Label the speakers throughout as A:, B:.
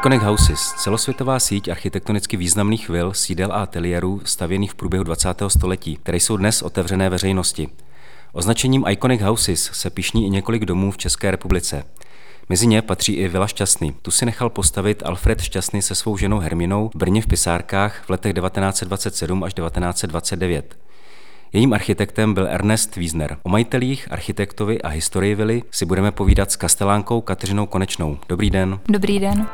A: Iconic Houses, celosvětová síť architektonicky významných vil, sídel a ateliérů stavěných v průběhu 20. století, které jsou dnes otevřené veřejnosti. Označením Iconic Houses se pišní i několik domů v České republice. Mezi ně patří i Vila Šťastný. Tu si nechal postavit Alfred Šťastný se svou ženou Herminou v Brně v Pisárkách v letech 1927 až 1929. Jejím architektem byl Ernest Wiesner. O majitelích, architektovi a historii vily si budeme povídat s kastelánkou Kateřinou Konečnou. Dobrý den.
B: Dobrý den.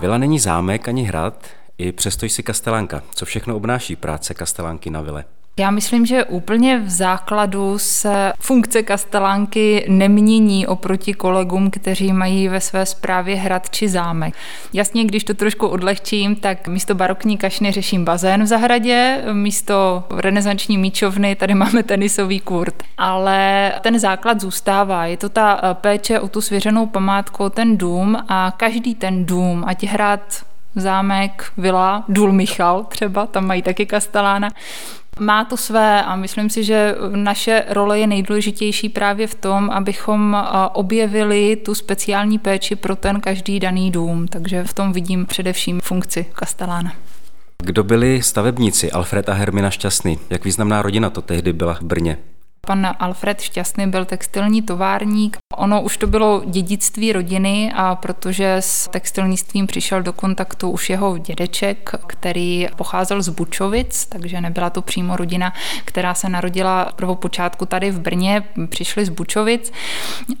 A: Vila není zámek ani hrad, i přesto jsi kastelánka. Co všechno obnáší práce kastelánky na vile?
B: Já myslím, že úplně v základu se funkce kastelánky nemění oproti kolegům, kteří mají ve své správě hrad či zámek. Jasně, když to trošku odlehčím, tak místo barokní kašny řeším bazén v zahradě, místo renesanční míčovny tady máme tenisový kurt. Ale ten základ zůstává. Je to ta péče o tu svěřenou památku, ten dům a každý ten dům, ať hrad, zámek, vila, důl Michal třeba, tam mají taky kastelána, má to své a myslím si, že naše role je nejdůležitější právě v tom, abychom objevili tu speciální péči pro ten každý daný dům. Takže v tom vidím především funkci Kastelána.
A: Kdo byli stavebníci Alfred a Hermina Šťastný? Jak významná rodina to tehdy byla v Brně?
B: Pan Alfred Šťastný byl textilní továrník. Ono už to bylo dědictví rodiny a protože s textilnictvím přišel do kontaktu už jeho dědeček, který pocházel z Bučovic, takže nebyla to přímo rodina, která se narodila prvopočátku tady v Brně, přišli z Bučovic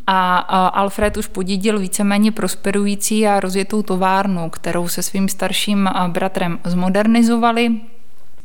B: a Alfred už podědil víceméně prosperující a rozjetou továrnu, kterou se svým starším bratrem zmodernizovali,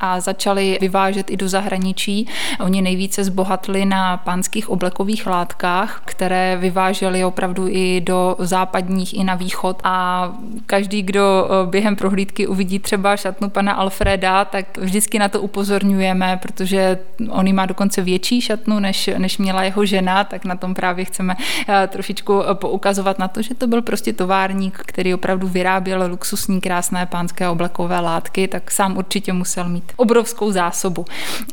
B: a začali vyvážet i do zahraničí. Oni nejvíce zbohatli na pánských oblekových látkách, které vyváželi opravdu i do západních, i na východ. A každý, kdo eh, během prohlídky uvidí třeba šatnu pana Alfreda, tak vždycky na to upozorňujeme, protože on má dokonce větší šatnu, než, než měla jeho žena, tak na tom právě chceme eh, trošičku eh, poukazovat na to, že to byl prostě továrník, který opravdu vyráběl luxusní krásné pánské oblekové látky, tak sám určitě musel mít obrovskou zásobu.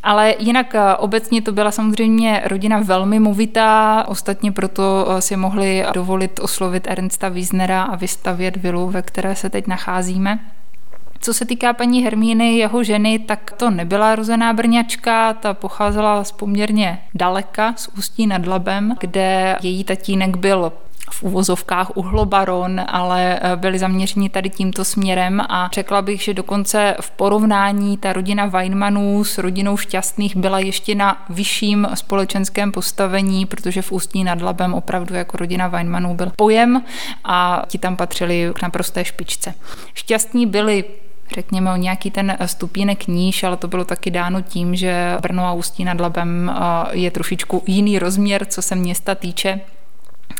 B: Ale jinak eh, obecně to byla samozřejmě rodina velmi movitá, ostatně proto eh, si mohli dovolit oslovit Ernsta Wiesnera a vystavět vilu, ve které se teď nacházíme. Co se týká paní Hermíny, jeho ženy, tak to nebyla rozená brňačka, ta pocházela z poměrně daleka, z Ústí nad Labem, kde její tatínek byl v uvozovkách uhlobaron, ale eh, byli zaměřeni tady tímto směrem a řekla bych, že dokonce v porovnání ta rodina Weinmanů s rodinou Šťastných byla ještě na vyšším společenském postavení, protože v Ústí nad Labem opravdu jako rodina Weinmanů byl pojem a ti tam patřili k naprosté špičce. Šťastní byli řekněme, o nějaký ten stupínek níž, ale to bylo taky dáno tím, že Brno a Ústí nad Labem eh, je trošičku jiný rozměr, co se města týče,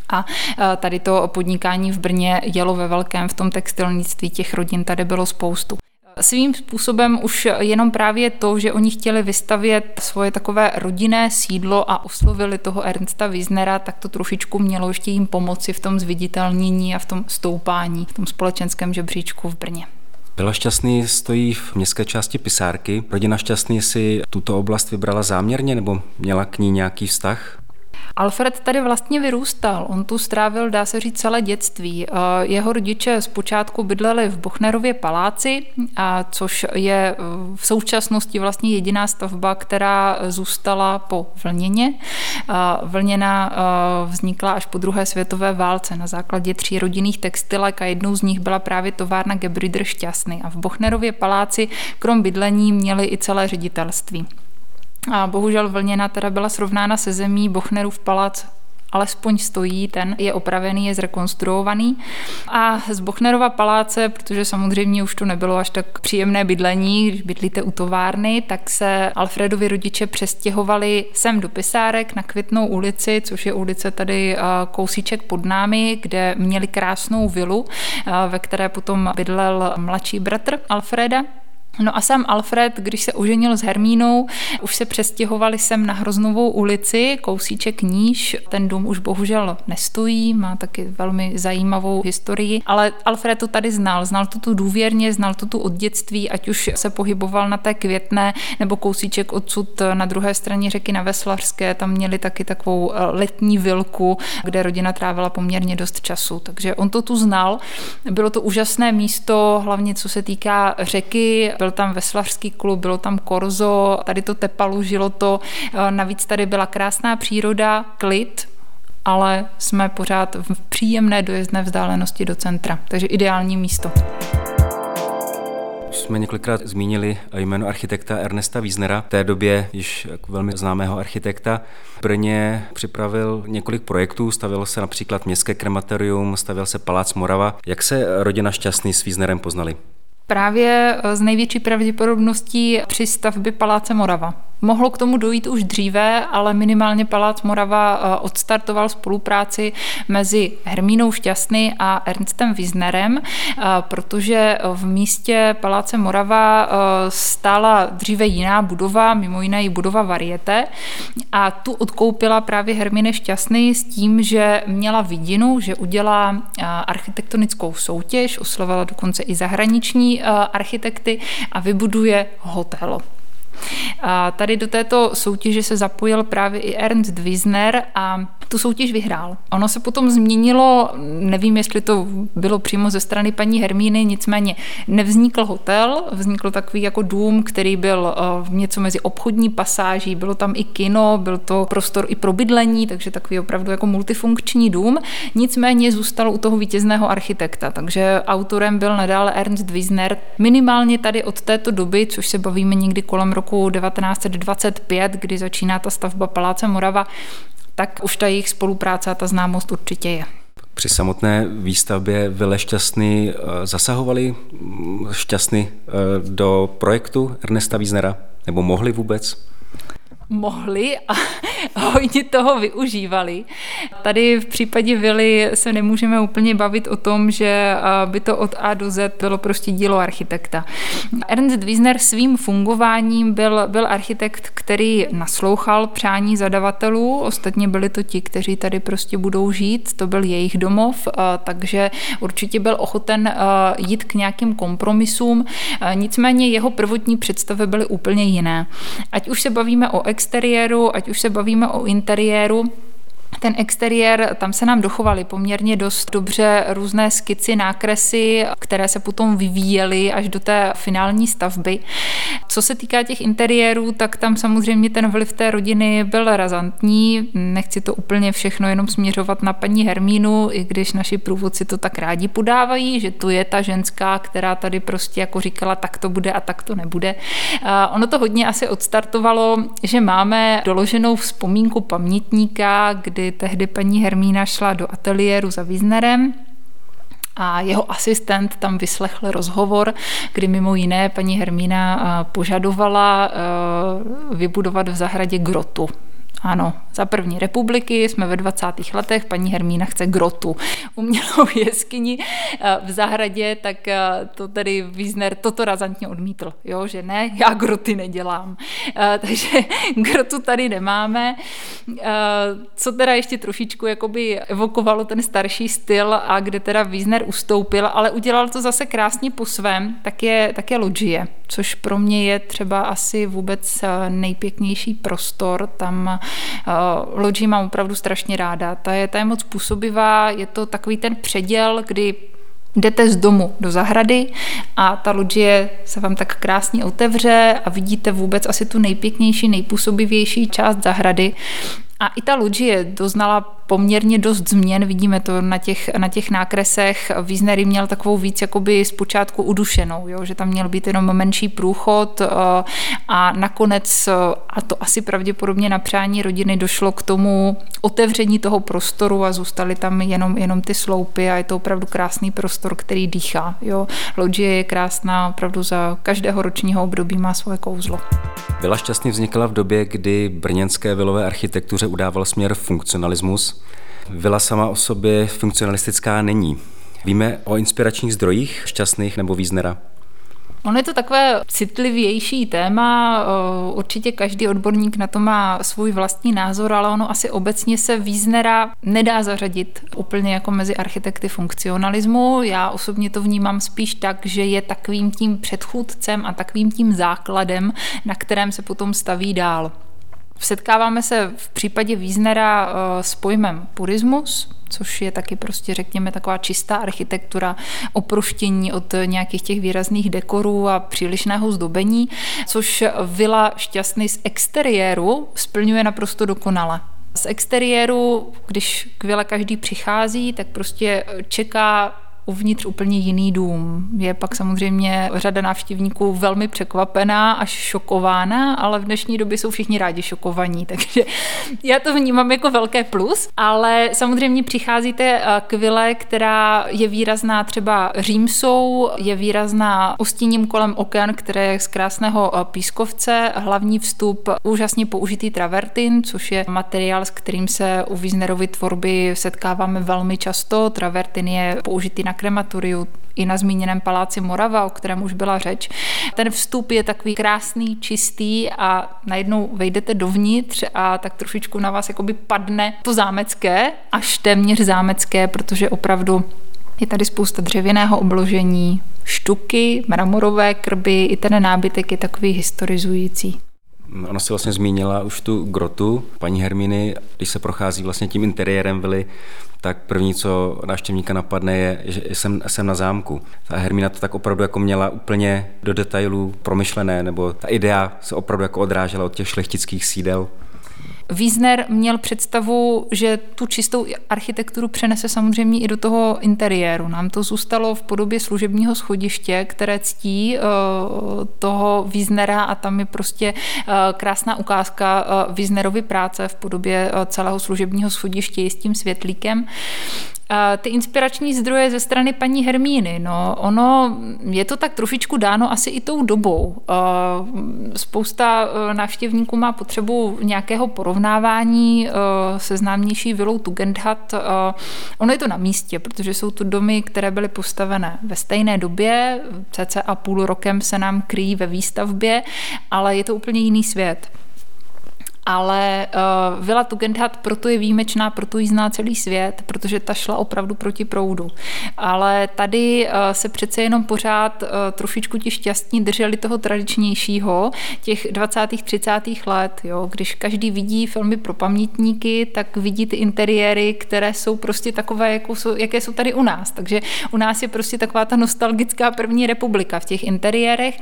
B: a e, tady to podnikání v Brně jelo ve velkém v tom textilnictví, těch rodin tady bylo spoustu. Svým způsobem už jenom právě to, že oni chtěli vystavět svoje takové rodinné sídlo a oslovili toho Ernsta Wiesnera, tak to trošičku mělo ještě jim pomoci v tom zviditelnění a v tom stoupání, v tom společenském žebříčku v Brně.
A: Byla Šťastný stojí v městské části Pisárky. Rodina Šťastný si tuto oblast vybrala záměrně nebo měla k ní nějaký vztah?
B: Alfred tady vlastně vyrůstal. On tu strávil, dá se říct, celé dětství. Jeho rodiče zpočátku bydleli v Bochnerově paláci, a což je v současnosti vlastně jediná stavba, která zůstala po vlněně. Vlněna vznikla až po druhé světové válce na základě tří rodinných textilek a jednou z nich byla právě továrna Gebrüder Šťastný. A v Bochnerově paláci krom bydlení měli i celé ředitelství. A bohužel vlněna teda byla srovnána se zemí Bochnerův palác alespoň stojí, ten je opravený, je zrekonstruovaný. A z Bochnerova paláce, protože samozřejmě už to nebylo až tak příjemné bydlení, když bydlíte u továrny, tak se Alfredovi rodiče přestěhovali sem do Pisárek na Květnou ulici, což je ulice tady kousíček pod námi, kde měli krásnou vilu, ve které potom bydlel mladší bratr Alfreda, No a sám Alfred, když se oženil s Hermínou, už se přestěhovali sem na Hroznovou ulici, kousíček níž. Ten dům už bohužel nestojí, má taky velmi zajímavou historii, ale Alfred to tady znal. Znal to tu důvěrně, znal to tu od dětství, ať už se pohyboval na té květné nebo kousíček odsud na druhé straně řeky na Veslařské. Tam měli taky takovou eh, letní vilku, kde rodina trávila poměrně dost času. Takže on to tu znal. Bylo to úžasné místo, hlavně co se týká řeky byl tam veslařský klub, bylo tam korzo, tady to tepalo, žilo to, eh, navíc tady byla krásná příroda, klid, ale jsme pořád v příjemné dojezdné vzdálenosti do centra, takže ideální místo.
A: Už jsme několikrát zmínili jméno architekta Ernesta Wiesnera, v té době již velmi známého architekta. Brně připravil několik projektů, stavilo se například městské krematorium, stavil se Palác Morava. Jak se rodina Šťastný s Wiesnerem poznali?
B: Právě z eh, největší pravděpodobností při stavbě Paláce Morava. Mohlo k tomu dojít už dříve, ale minimálně Palác Morava eh, odstartoval spolupráci mezi Hermínou Šťastný a Ernstem Wiesnerem, eh, protože v místě Paláce Morava stála dříve jiná budova, mimo jiné i budova Varieté a tu odkoupila právě Hermíne Šťastný s tím, že měla vidinu, že udělá architektonickou soutěž, oslovala dokonce i zahraniční architekty a vybuduje hotel. A tady do této soutěže se zapojil právě i Ernst Wiesner a tu soutěž vyhrál. Ono se potom změnilo, nevím, jestli to bylo přímo ze strany paní Hermíny, nicméně nevznikl hotel, vznikl takový jako dům, který byl uh, něco mezi obchodní pasáží, bylo tam i kino, byl to prostor i pro bydlení, takže takový opravdu jako multifunkční dům. Nicméně zůstal u toho vítězného architekta, takže autorem byl nadále Ernst Wiesner. Minimálně tady od této doby, což se bavíme někdy kolem roku 1925, kdy začíná ta stavba Paláce Morava, tak už ta jejich spolupráce a ta známost určitě je.
A: Při samotné výstavbě Vile Šťastný eh, zasahovali mm, Šťastný eh, do projektu Ernesta Wiesnera? Nebo mohli vůbec?
B: mohli a hodně toho využívali. Tady v případě vily se nemůžeme úplně bavit o tom, že by to od A do Z bylo prostě dílo architekta. Ernst Wiesner svým fungováním byl, byl architekt, který naslouchal přání zadavatelů, ostatně byli to ti, kteří tady prostě budou žít, to byl jejich domov, takže určitě byl ochoten jít k nějakým kompromisům, nicméně jeho prvotní představy byly úplně jiné. Ať už se bavíme o exteriéru, ať už se bavíme o interiéru, ten exteriér, tam se nám dochovaly poměrně dost dobře různé skici, nákresy, které se potom vyvíjely až do té finální stavby. Co se týká těch interiérů, tak tam samozřejmě ten vliv té rodiny byl razantní. Nechci to úplně všechno jenom směřovat na paní Hermínu, i když naši průvodci to tak rádi podávají, že tu je ta ženská, která tady prostě jako říkala, tak to bude a tak to nebude. Ono to hodně asi odstartovalo, že máme doloženou vzpomínku pamětníka, kdy tehdy paní Hermína šla do ateliéru za Wiesnerem a jeho asistent tam vyslechl rozhovor, kdy mimo jiné paní Hermína požadovala vybudovat v zahradě grotu. Ano, za první republiky jsme ve 20. letech, paní Hermína chce grotu, umělou jeskyni eh, v zahradě, tak eh, to tedy Wiesner toto razantně odmítl, jo, že ne, já groty nedělám. Eh, takže grotu tady nemáme. Co teda ještě trošičku jakoby evokovalo ten starší styl a kde teda Wiesner ustoupil, ale udělal to zase krásně po svém, tak je, tak je loďie, což pro mě je třeba asi vůbec nejpěknější prostor, tam Uh, Lodži mám opravdu strašně ráda. Ta je, ta je moc působivá, je to takový ten předěl, kdy jdete z domu do zahrady a ta loďie se vám tak krásně otevře a vidíte vůbec asi tu nejpěknější, nejpůsobivější část zahrady. A i ta loďie doznala poměrně dost změn, vidíme to na těch, na těch nákresech. Wiesnery měl takovou víc jakoby zpočátku udušenou, jo? že tam měl být jenom menší průchod eh, a nakonec, eh, a to asi pravděpodobně na přání rodiny, došlo k tomu otevření toho prostoru a zůstaly tam jenom, jenom ty sloupy a je to opravdu krásný prostor, který dýchá. Jo? Lodže je krásná, opravdu za každého ročního období má svoje kouzlo.
A: Byla šťastný vznikla v době, kdy brněnské vilové architektuře udával směr funkcionalismus Vila sama o sobě funkcionalistická není. Víme o inspiračních zdrojích šťastných nebo Wiesnera?
B: Ono je to takové citlivější téma, určitě každý odborník na to má svůj vlastní názor, ale ono asi obecně se Wiesnera nedá zařadit úplně jako mezi architekty funkcionalismu. Já osobně to vnímám spíš tak, že je takovým tím předchůdcem a takovým tím základem, na kterém se potom staví dál. Setkáváme se v případě Wiesnera eh, s pojmem purismus, což je taky prostě, řekněme, taková čistá architektura, oproštění od nějakých těch výrazných dekorů a přílišného zdobení, což vila šťastný z exteriéru splňuje naprosto dokonale. Z exteriéru, když k vile každý přichází, tak prostě čeká uvnitř úplně jiný dům. Je pak samozřejmě řada návštěvníků velmi překvapená až šokována, ale v dnešní době jsou všichni rádi šokovaní, takže já to vnímám jako velké plus, ale samozřejmě přicházíte eh, k vile, která je výrazná třeba římsou, je výrazná ostíním kolem oken, které je z krásného eh, pískovce, hlavní vstup úžasně použitý travertin, což je materiál, s kterým se u Wiesnerovy tvorby setkáváme velmi často. Travertin je použitý na krematoriu, i na zmíněném paláci Morava, o kterém už byla řeč. Ten vstup je takový krásný, čistý a najednou vejdete dovnitř a tak trošičku na vás jakoby padne to zámecké, až téměř zámecké, protože opravdu je tady spousta dřevěného obložení, štuky, mramorové krby, i ten nábytek je takový historizující.
A: Ona si vlastně zmínila už tu grotu paní Herminy, když se prochází vlastně tím interiérem vily, tak první, co návštěvníka napadne, je, že jsem, jsem na zámku. Ta Hermína to tak opravdu jako měla úplně do detailů promyšlené, nebo ta idea se opravdu jako odrážela od těch šlechtických sídel.
B: Wiesner měl představu, že tu čistou architekturu přenese samozřejmě i do toho interiéru. Nám to zůstalo v podobě služebního schodiště, které ctí uh, toho Wiesnera a tam je prostě uh, krásná ukázka uh, Wiesnerovy práce v podobě celého služebního schodiště s tím světlíkem ty inspirační zdroje ze strany paní Hermíny, no ono je to tak trošičku dáno asi i tou dobou. Spousta e, návštěvníků má potřebu nějakého porovnávání e, se známější vilou Tugendhat. Ono je to na místě, protože jsou to domy, které byly postavené ve stejné době, cca půl rokem se nám kryjí ve výstavbě, ale je to úplně jiný svět ale uh, Villa Tugendhat proto je výjimečná, proto ji zná celý svět, protože ta šla opravdu proti proudu. Ale tady uh, se přece jenom pořád uh, trošičku ti šťastní drželi toho tradičnějšího, těch 20. 30. let, jo, když každý vidí filmy pro pamětníky, tak vidí ty interiéry, které jsou prostě takové, jako jsou, jaké jsou tady u nás. Takže u nás je prostě taková ta nostalgická první republika v těch interiérech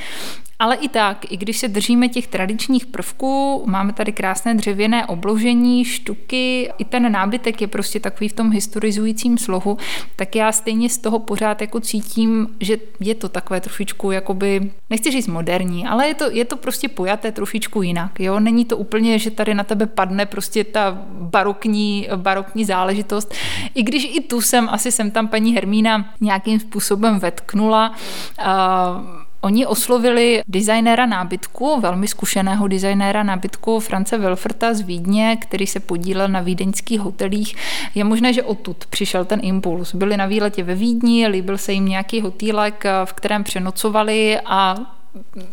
B: ale i tak, i když se držíme těch tradičních prvků, máme tady krásné dřevěné obložení, štuky, i ten nábytek je prostě takový v tom historizujícím slohu, tak já stejně z toho pořád jako cítím, že je to takové trošičku jakoby, nechci říct moderní, ale je to, je to prostě pojaté trošičku jinak. Jo? Není to úplně, že tady na tebe padne prostě ta barokní, barokní záležitost. I když i tu jsem, asi jsem tam paní Hermína nějakým způsobem vetknula. Uh, Oni oslovili designéra nábytku, velmi zkušeného designéra nábytku France Wilferta z Vídně, který se podílel na vídeňských hotelích. Je možné, že odtud přišel ten impuls. Byli na výletě ve Vídni, líbil se jim nějaký hotýlek, v kterém přenocovali a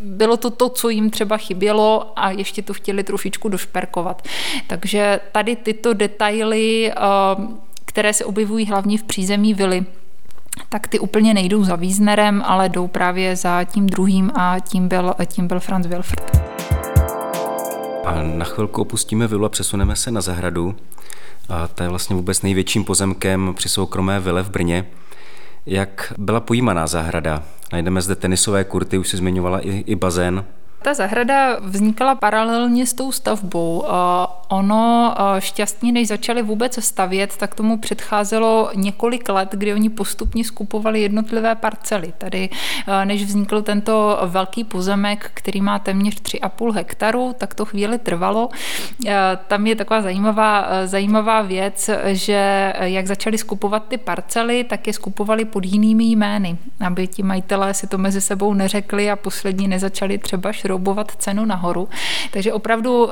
B: bylo to to, co jim třeba chybělo a ještě to chtěli trošičku došperkovat. Takže tady tyto detaily, eh, které se objevují hlavně v přízemí vily, tak ty úplně nejdou za Wiesnerem, ale jdou právě za tím druhým a tím byl, tím byl Franz Wilford.
A: A na chvilku opustíme vilu a přesuneme se na zahradu. A to je vlastně vůbec největším pozemkem při soukromé vile v Brně. Jak byla pojímaná zahrada? Najdeme zde tenisové kurty, už si zmiňovala i, i bazén.
B: Ta zahrada vznikala paralelně s tou stavbou. Ono šťastně, než začali vůbec stavět, tak tomu předcházelo několik let, kdy oni postupně skupovali jednotlivé parcely. Tady, než vznikl tento velký pozemek, který má téměř 3,5 hektaru, tak to chvíli trvalo. Tam je taková zajímavá, zajímavá věc, že jak začali skupovat ty parcely, tak je skupovali pod jinými jmény, aby ti majitelé si to mezi sebou neřekli a poslední nezačali třeba šroubovat cenu nahoru. Takže opravdu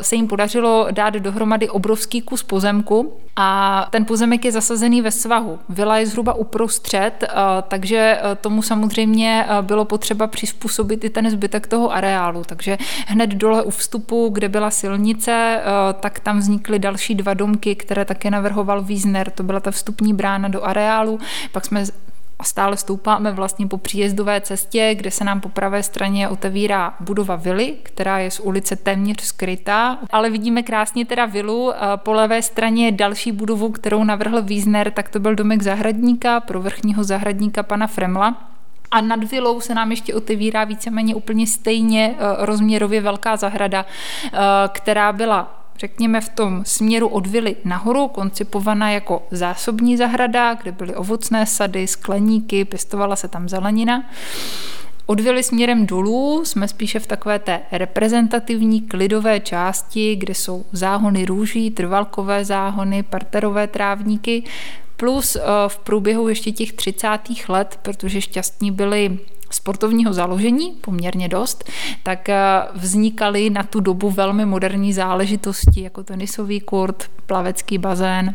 B: se jim podařilo dát dohromady obrovský kus pozemku a ten pozemek je zasazený ve svahu. Vila je zhruba uprostřed, takže tomu samozřejmě bylo potřeba přizpůsobit i ten zbytek toho areálu. Takže hned dole u vstupu, kde byla silnice, tak tam vznikly další dva domky, které také navrhoval Wiesner. To byla ta vstupní brána do areálu. Pak jsme a stále stoupáme vlastně po příjezdové cestě, kde se nám po pravé straně otevírá budova vily, která je z ulice téměř skrytá, ale vidíme krásně teda vilu. Po levé straně další budovu, kterou navrhl Wiesner, tak to byl domek zahradníka, pro vrchního zahradníka pana Fremla. A nad vilou se nám ještě otevírá víceméně úplně stejně eh, rozměrově velká zahrada, eh, která byla řekněme v tom směru od vily nahoru, koncipovaná jako zásobní zahrada, kde byly ovocné sady, skleníky, pěstovala se tam zelenina. Od vily směrem dolů jsme spíše v takové té reprezentativní klidové části, kde jsou záhony růží, trvalkové záhony, parterové trávníky, plus eh, v průběhu ještě těch 30. let, protože šťastní byli sportovního založení, poměrně dost, tak eh, vznikaly na tu dobu velmi moderní záležitosti, jako tenisový kurt, plavecký bazén,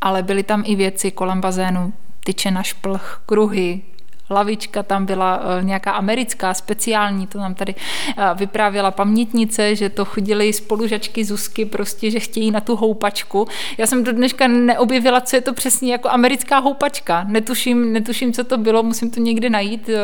B: ale byly tam i věci kolem bazénu, tyče na šplch, kruhy, lavička tam byla eh, nějaká americká, speciální, to nám tady eh, vyprávěla pamětnice, že to chodili spolužačky Zuzky prostě, že chtějí na tu houpačku. Já jsem do dneška neobjevila, co je to přesně jako americká houpačka. Netuším, netuším, co to bylo, musím to někde najít. Eh,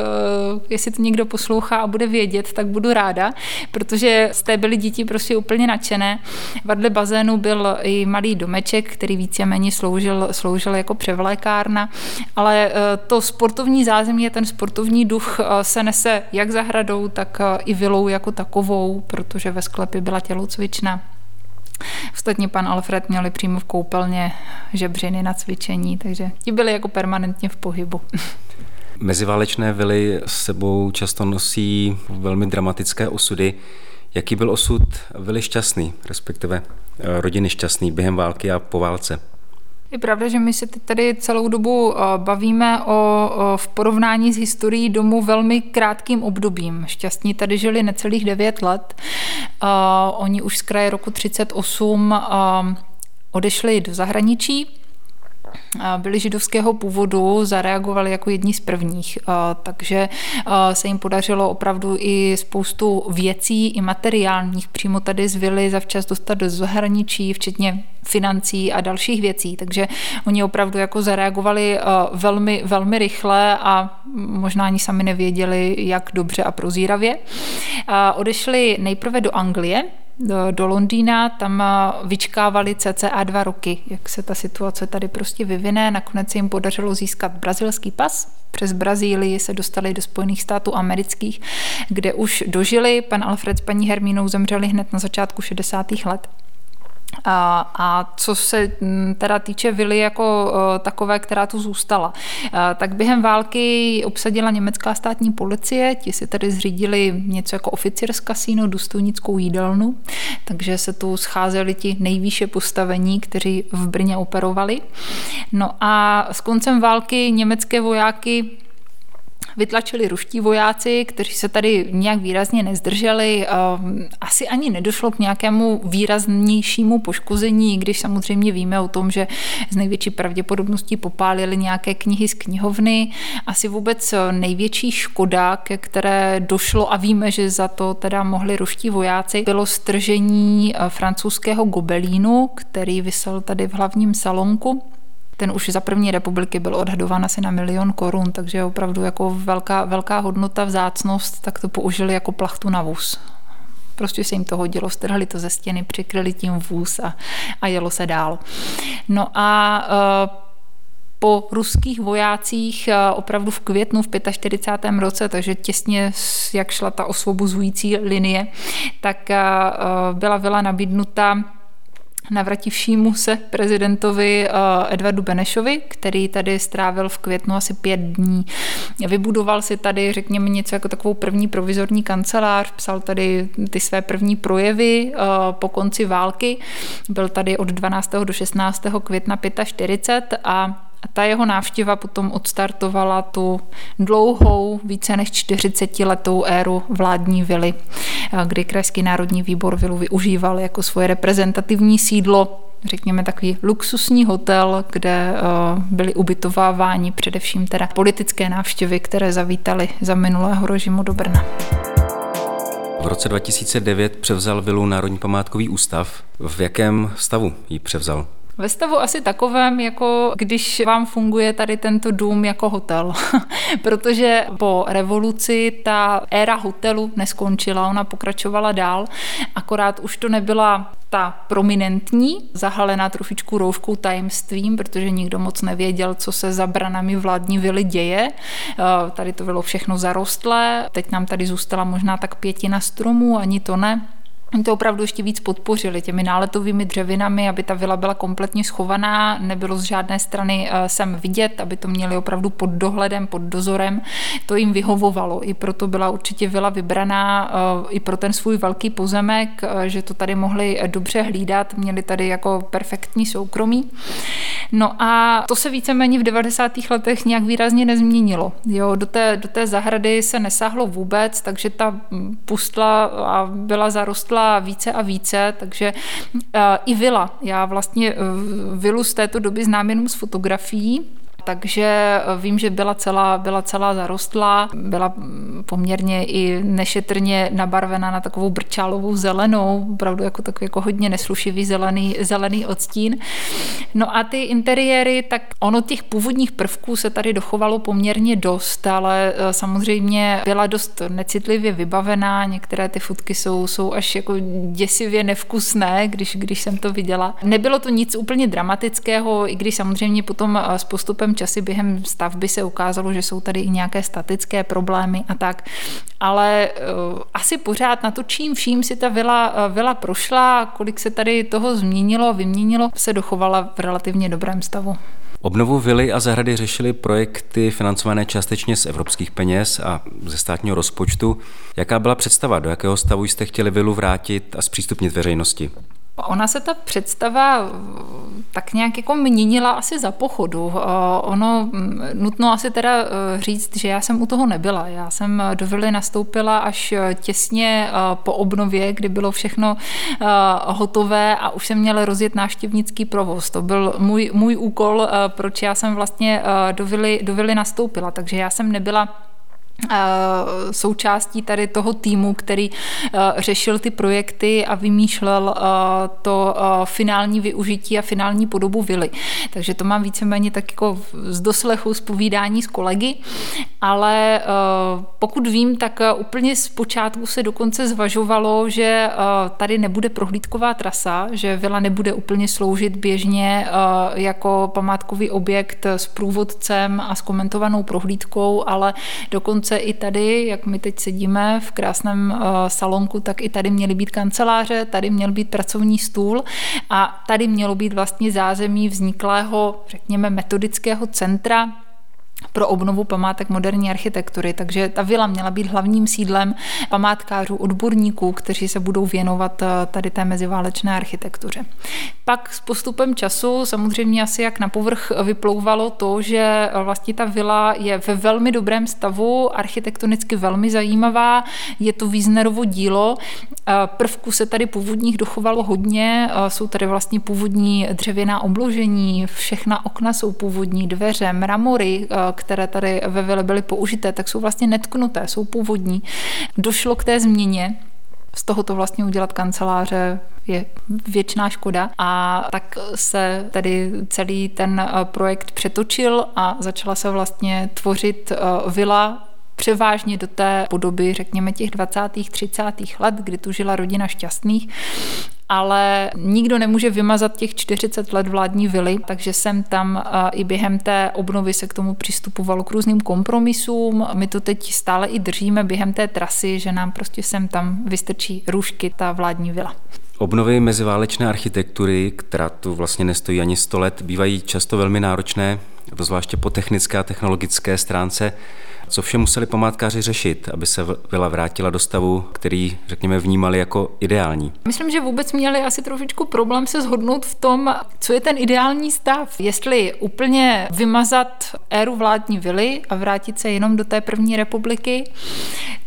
B: jestli to někdo poslouchá a bude vědět, tak budu ráda, protože z té byly děti prostě úplně nadšené. Vedle bazénu byl i malý domeček, který víceméně sloužil, sloužil jako převlékárna, ale to sportovní zázemí samozřejmě ten sportovní duch eh, se nese jak zahradou, tak eh, i vilou jako takovou, protože ve sklepě byla tělocvična. Ostatně pan Alfred měli přímo v koupelně žebřiny na cvičení, takže ti byli jako permanentně v pohybu.
A: Meziválečné vily s sebou často nosí velmi dramatické osudy. Jaký byl osud vily šťastný, respektive eh, rodiny šťastný během války a po válce?
B: Je pravda, že my se tady celou dobu eh, bavíme o, v porovnání s historií domu velmi krátkým obdobím. Šťastní tady žili necelých devět let. Uh, oni už z kraje roku 38 uh, odešli do zahraničí byli židovského původu, zareagovali jako jedni z prvních, takže se jim podařilo opravdu i spoustu věcí, i materiálních. Přímo tady z vily zavčas dostat do zahraničí, včetně financí a dalších věcí, takže oni opravdu jako zareagovali velmi, velmi rychle a možná ani sami nevěděli, jak dobře a prozíravě. Odešli nejprve do Anglie, do, do Londýna, tam vyčkávali cca dva roky, jak se ta situace tady prostě vyvine. Nakonec se jim podařilo získat brazilský pas, přes Brazílii se dostali do Spojených států amerických, kde už dožili. Pan Alfred s paní Hermínou zemřeli hned na začátku 60. let. A, a co se mm, teda týče vily jako takové, která tu zůstala, tak během války obsadila německá státní policie, ti si tady zřídili něco jako oficierz kasíno, důstojnickou jídelnu, takže se tu scházeli ti nejvýše postavení, kteří v Brně operovali. No a s koncem války německé vojáky vytlačili ruští vojáci, kteří se tady nějak výrazně nezdrželi. Asi ani nedošlo k nějakému výraznějšímu poškození, když samozřejmě víme o tom, že z největší pravděpodobností popálili nějaké knihy z knihovny. Asi vůbec největší škoda, ke které došlo a víme, že za to teda mohli ruští vojáci, bylo stržení eh, francouzského gobelínu, který vysel tady v hlavním salonku ten už za první republiky byl odhadován asi na milion korun, takže opravdu jako velká, velká hodnota, vzácnost, tak to použili jako plachtu na vůz. Prostě se jim to hodilo, strhli to ze stěny, přikryli tím vůz a, a jelo se dál. No a uh, po ruských vojácích opravdu v květnu v 45. roce, takže těsně jak šla ta osvobozující linie, tak byla vila nabídnuta navrativšímu se prezidentovi uh, Edvardu Benešovi, který tady strávil v květnu asi pět dní. Vybudoval si tady, řekněme, něco jako takovou první provizorní kancelář, psal tady ty své první projevy uh, po konci války. Byl tady od 12. do 16. května 45 a ta jeho návštěva potom odstartovala tu dlouhou, více než 40 letou éru vládní vily, kdy Krajský národní výbor vilu využíval jako svoje reprezentativní sídlo řekněme, takový luxusní hotel, kde byly ubytováváni především teda politické návštěvy, které zavítali za minulého režimu do Brna.
A: V roce 2009 převzal vilu Národní památkový ústav. V jakém stavu ji převzal?
B: Ve stavu asi takovém, jako když vám funguje tady tento dům jako hotel. Protože po revoluci ta éra hotelu neskončila, ona pokračovala dál, akorát už to nebyla ta prominentní, zahalená trošičku rouškou tajemstvím, protože nikdo moc nevěděl, co se za branami vládní vily děje. Eh, tady to bylo všechno zarostlé, teď nám tady zůstala možná tak pětina stromů, ani to ne. To opravdu ještě víc podpořili těmi náletovými dřevinami, aby ta vila byla kompletně schovaná, nebylo z žádné strany eh, sem vidět, aby to měli opravdu pod dohledem, pod dozorem. To jim vyhovovalo. I proto byla určitě vila vybraná eh, i pro ten svůj velký pozemek, eh, že to tady mohli dobře hlídat, měli tady jako perfektní soukromí. No a to se víceméně v 90. letech nějak výrazně nezměnilo. Jo, do, té, do té zahrady se nesáhlo vůbec, takže ta pustla a byla zarostlá více a více, takže uh, i vila. Já vlastně uh, vilu z této doby znám jenom z fotografií, takže eh, vím, že byla celá, byla celá zarostlá, byla poměrně i nešetrně nabarvena na takovou brčálovou zelenou, opravdu jako takový jako hodně neslušivý zelený, zelený odstín. No a ty interiéry, tak ono těch původních prvků se tady dochovalo poměrně dost, ale eh, samozřejmě byla dost necitlivě vybavená, některé ty fotky jsou, jsou až jako děsivě nevkusné, když, když jsem to viděla. Nebylo to nic úplně dramatického, i když samozřejmě potom eh, s postupem časy během stavby se ukázalo, že jsou tady i nějaké statické problémy a tak. Ale uh, asi pořád na to, čím vším si ta vila, uh, vila prošla, kolik se tady toho změnilo, vyměnilo, se dochovala v relativně dobrém stavu.
A: Obnovu vily a zahrady řešily projekty financované částečně z evropských peněz a ze státního rozpočtu. Jaká byla představa, do jakého stavu jste chtěli vilu vrátit a zpřístupnit veřejnosti?
B: Ona se ta představa eh, tak nějak jako měnila asi za pochodu. Eh, ono mm, nutno asi teda eh, říct, že já jsem u toho nebyla. Já jsem do vily nastoupila až těsně po obnově, kdy bylo všechno hotové a už jsem měla rozjet návštěvnický provoz. To byl můj, můj úkol, proč já jsem vlastně do vily, do nastoupila. Takže já jsem nebyla součástí tady toho týmu, který eh, řešil ty projekty a vymýšlel eh, to finální využití a finální podobu vily. Takže to mám víceméně tak jako z doslechu, z povídání s kolegy, ale pokud vím, tak úplně z počátku se dokonce zvažovalo, že tady nebude prohlídková trasa, že vila nebude úplně sloužit běžně jako památkový objekt s průvodcem a s komentovanou prohlídkou, ale dokonce dokonce i tady, jak my teď sedíme v krásném eh, salonku, tak i tady měly být kanceláře, tady měl být pracovní stůl a tady mělo být vlastně zázemí vzniklého, řekněme, metodického centra, pro obnovu památek moderní architektury. Takže ta vila měla být hlavním sídlem památkářů, odborníků, kteří se budou věnovat eh, tady té meziválečné architektuře. Pak s postupem času samozřejmě asi jak na povrch vyplouvalo to, že vlastně ta vila je ve velmi dobrém stavu, architektonicky velmi zajímavá, je to Wiesnerovo dílo, eh, prvků se tady původních dochovalo hodně, eh, jsou tady vlastně původní dřevěná obložení, všechna okna jsou původní, dveře, mramory, které tady ve vile byly použité, tak jsou vlastně netknuté, jsou původní. Došlo k té změně, z toho to vlastně udělat kanceláře je věčná škoda. A tak se tedy celý ten eh, projekt přetočil a začala se vlastně tvořit eh, vila převážně do té podoby, řekněme, těch 20. 30. let, kdy tu žila rodina šťastných ale nikdo nemůže vymazat těch 40 let vládní vily, takže jsem tam i během té obnovy se k tomu přistupovalo k různým kompromisům. My to teď stále i držíme během té trasy, že nám prostě sem tam vystrčí růžky ta vládní vila.
A: Obnovy meziválečné architektury, která tu vlastně nestojí ani 100 let, bývají často velmi náročné, zvláště po technické a technologické stránce. Co vše museli památkáři řešit, aby se vila vrátila do stavu, který, řekněme, vnímali jako ideální?
B: Myslím, že vůbec měli asi trošičku problém se shodnout v tom, co je ten ideální stav. Jestli úplně vymazat éru vládní vily a vrátit se jenom do té první republiky,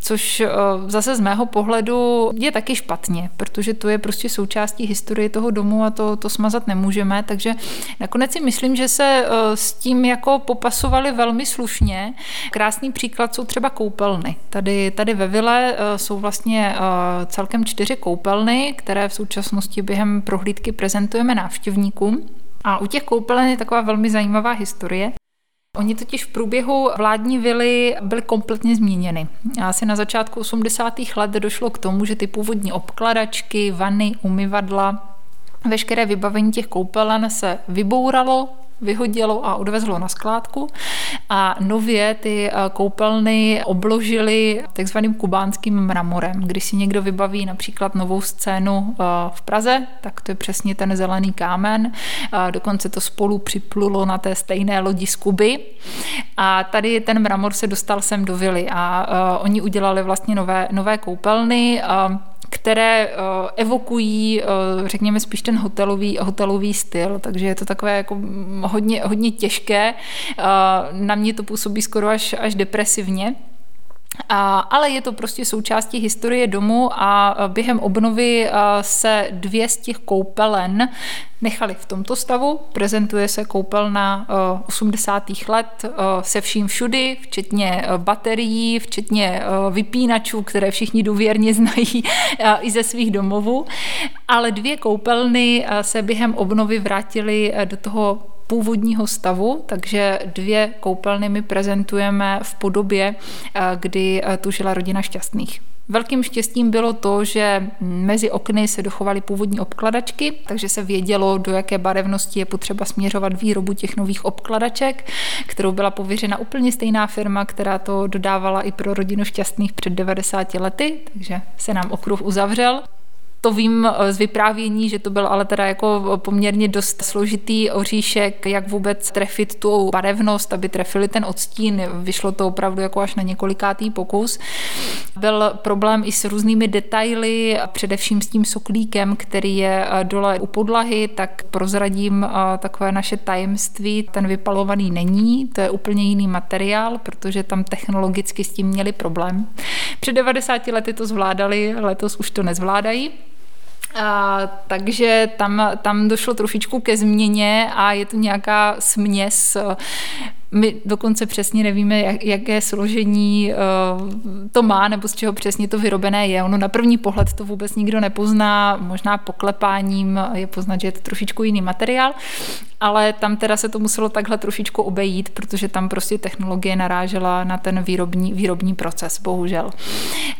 B: což eh, zase z mého pohledu je taky špatně, protože to je prostě součástí historie toho domu a to, to smazat nemůžeme, takže nakonec si myslím, že se eh, s tím jako popasovali velmi slušně. Krásný příklad jsou třeba koupelny. Tady, tady ve Vile eh, jsou vlastně celkem čtyři koupelny, které v současnosti během prohlídky prezentujeme návštěvníkům. A u těch koupelen je taková velmi zajímavá historie. Oni totiž v průběhu vládní vily byly kompletně změněny. Asi na začátku 80. let došlo k tomu, že ty původní obkladačky, vany, umyvadla, veškeré vybavení těch koupelen se vybouralo, vyhodilo a odvezlo na skládku a nově ty eh, koupelny obložili takzvaným kubánským mramorem. Když si někdo vybaví například novou scénu eh, v Praze, tak to je přesně ten zelený kámen. Dokonce to spolu připlulo na té stejné lodi z Kuby. A tady ten mramor se dostal sem do vily a eh, oni udělali vlastně nové, nové koupelny které uh, evokují, uh, řekněme, spíš ten hotelový, hotelový styl, takže je to takové jako hodně, hodně těžké. Uh, na mě to působí skoro až, až depresivně. A, ale je to prostě součástí historie domu a během obnovy se dvě z těch koupelen nechali v tomto stavu. Prezentuje se koupelna 80. let se vším všudy, včetně baterií, včetně vypínačů, které všichni důvěrně znají i ze svých domovů. Ale dvě koupelny se během obnovy vrátily do toho původního stavu, takže dvě koupelny my prezentujeme v podobě, eh, kdy eh, tu žila rodina šťastných. Velkým štěstím bylo to, že mezi okny se dochovaly původní obkladačky, takže se vědělo, do jaké barevnosti je potřeba směřovat výrobu těch nových obkladaček, kterou byla pověřena úplně stejná firma, která to dodávala i pro rodinu šťastných před 90 lety, takže se nám okruh uzavřel. To vím eh, z vyprávění, že to byl ale teda jako poměrně dost složitý oříšek, jak vůbec trefit tu barevnost, aby trefili ten odstín. Vyšlo to opravdu jako až na několikátý pokus. Byl problém i s různými detaily, především s tím soklíkem, který je eh, dole u podlahy, tak prozradím eh, takové naše tajemství. Ten vypalovaný není, to je úplně jiný materiál, protože tam technologicky s tím měli problém. Před 90 lety to zvládali, letos už to nezvládají. A, takže tam, tam došlo trošičku ke změně a je to nějaká směs my dokonce přesně nevíme, jak, jaké složení uh, to má, nebo z čeho přesně to vyrobené je. Ono na první pohled to vůbec nikdo nepozná, možná poklepáním je poznat, že je to trošičku jiný materiál, ale tam teda se to muselo takhle trošičku obejít, protože tam prostě technologie narážela na ten výrobní, výrobní proces, bohužel.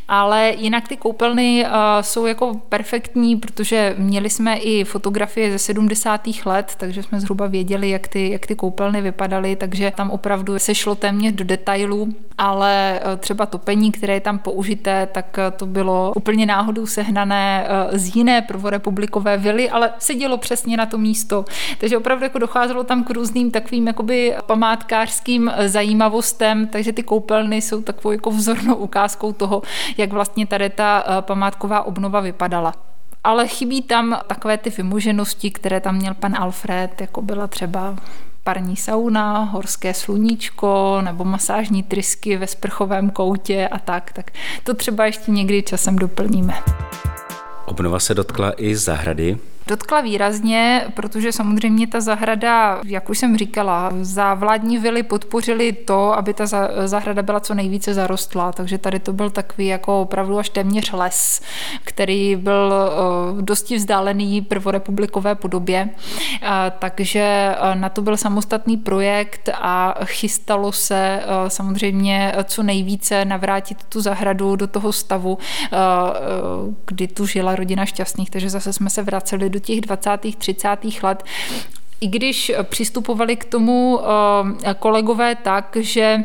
B: Ale jinak ty koupelny uh, jsou jako perfektní, protože měli jsme i fotografie ze 70. let, takže jsme zhruba věděli, jak ty, jak ty koupelny vypadaly, takže tam opravdu se šlo téměř do detailů, ale eh, třeba topení, které je tam použité, tak eh, to bylo úplně náhodou sehnané eh, z jiné prvorepublikové vily, ale sedělo přesně na to místo. Takže opravdu jako docházelo tam k různým takovým jakoby památkářským zajímavostem, takže ty koupelny jsou takovou jako vzornou ukázkou toho, jak vlastně tady ta památková obnova vypadala ale chybí tam takové ty vymoženosti, které tam měl pan Alfred, jako byla třeba parní sauna, horské sluníčko nebo masážní trysky ve sprchovém koutě a tak, tak to třeba ještě někdy časem doplníme.
A: Obnova se dotkla i zahrady.
B: Dotkla výrazně, protože samozřejmě ta zahrada, jak už jsem říkala, za vládní vily podpořili to, aby ta zahrada byla co nejvíce zarostlá, takže tady to byl takový jako opravdu až téměř les, který byl dosti vzdálený prvorepublikové podobě, takže na to byl samostatný projekt a chystalo se samozřejmě co nejvíce navrátit tu zahradu do toho stavu, kdy tu žila rodina šťastných, takže zase jsme se vraceli do do těch 20. 30. let, i když přistupovali k tomu eh, kolegové tak, že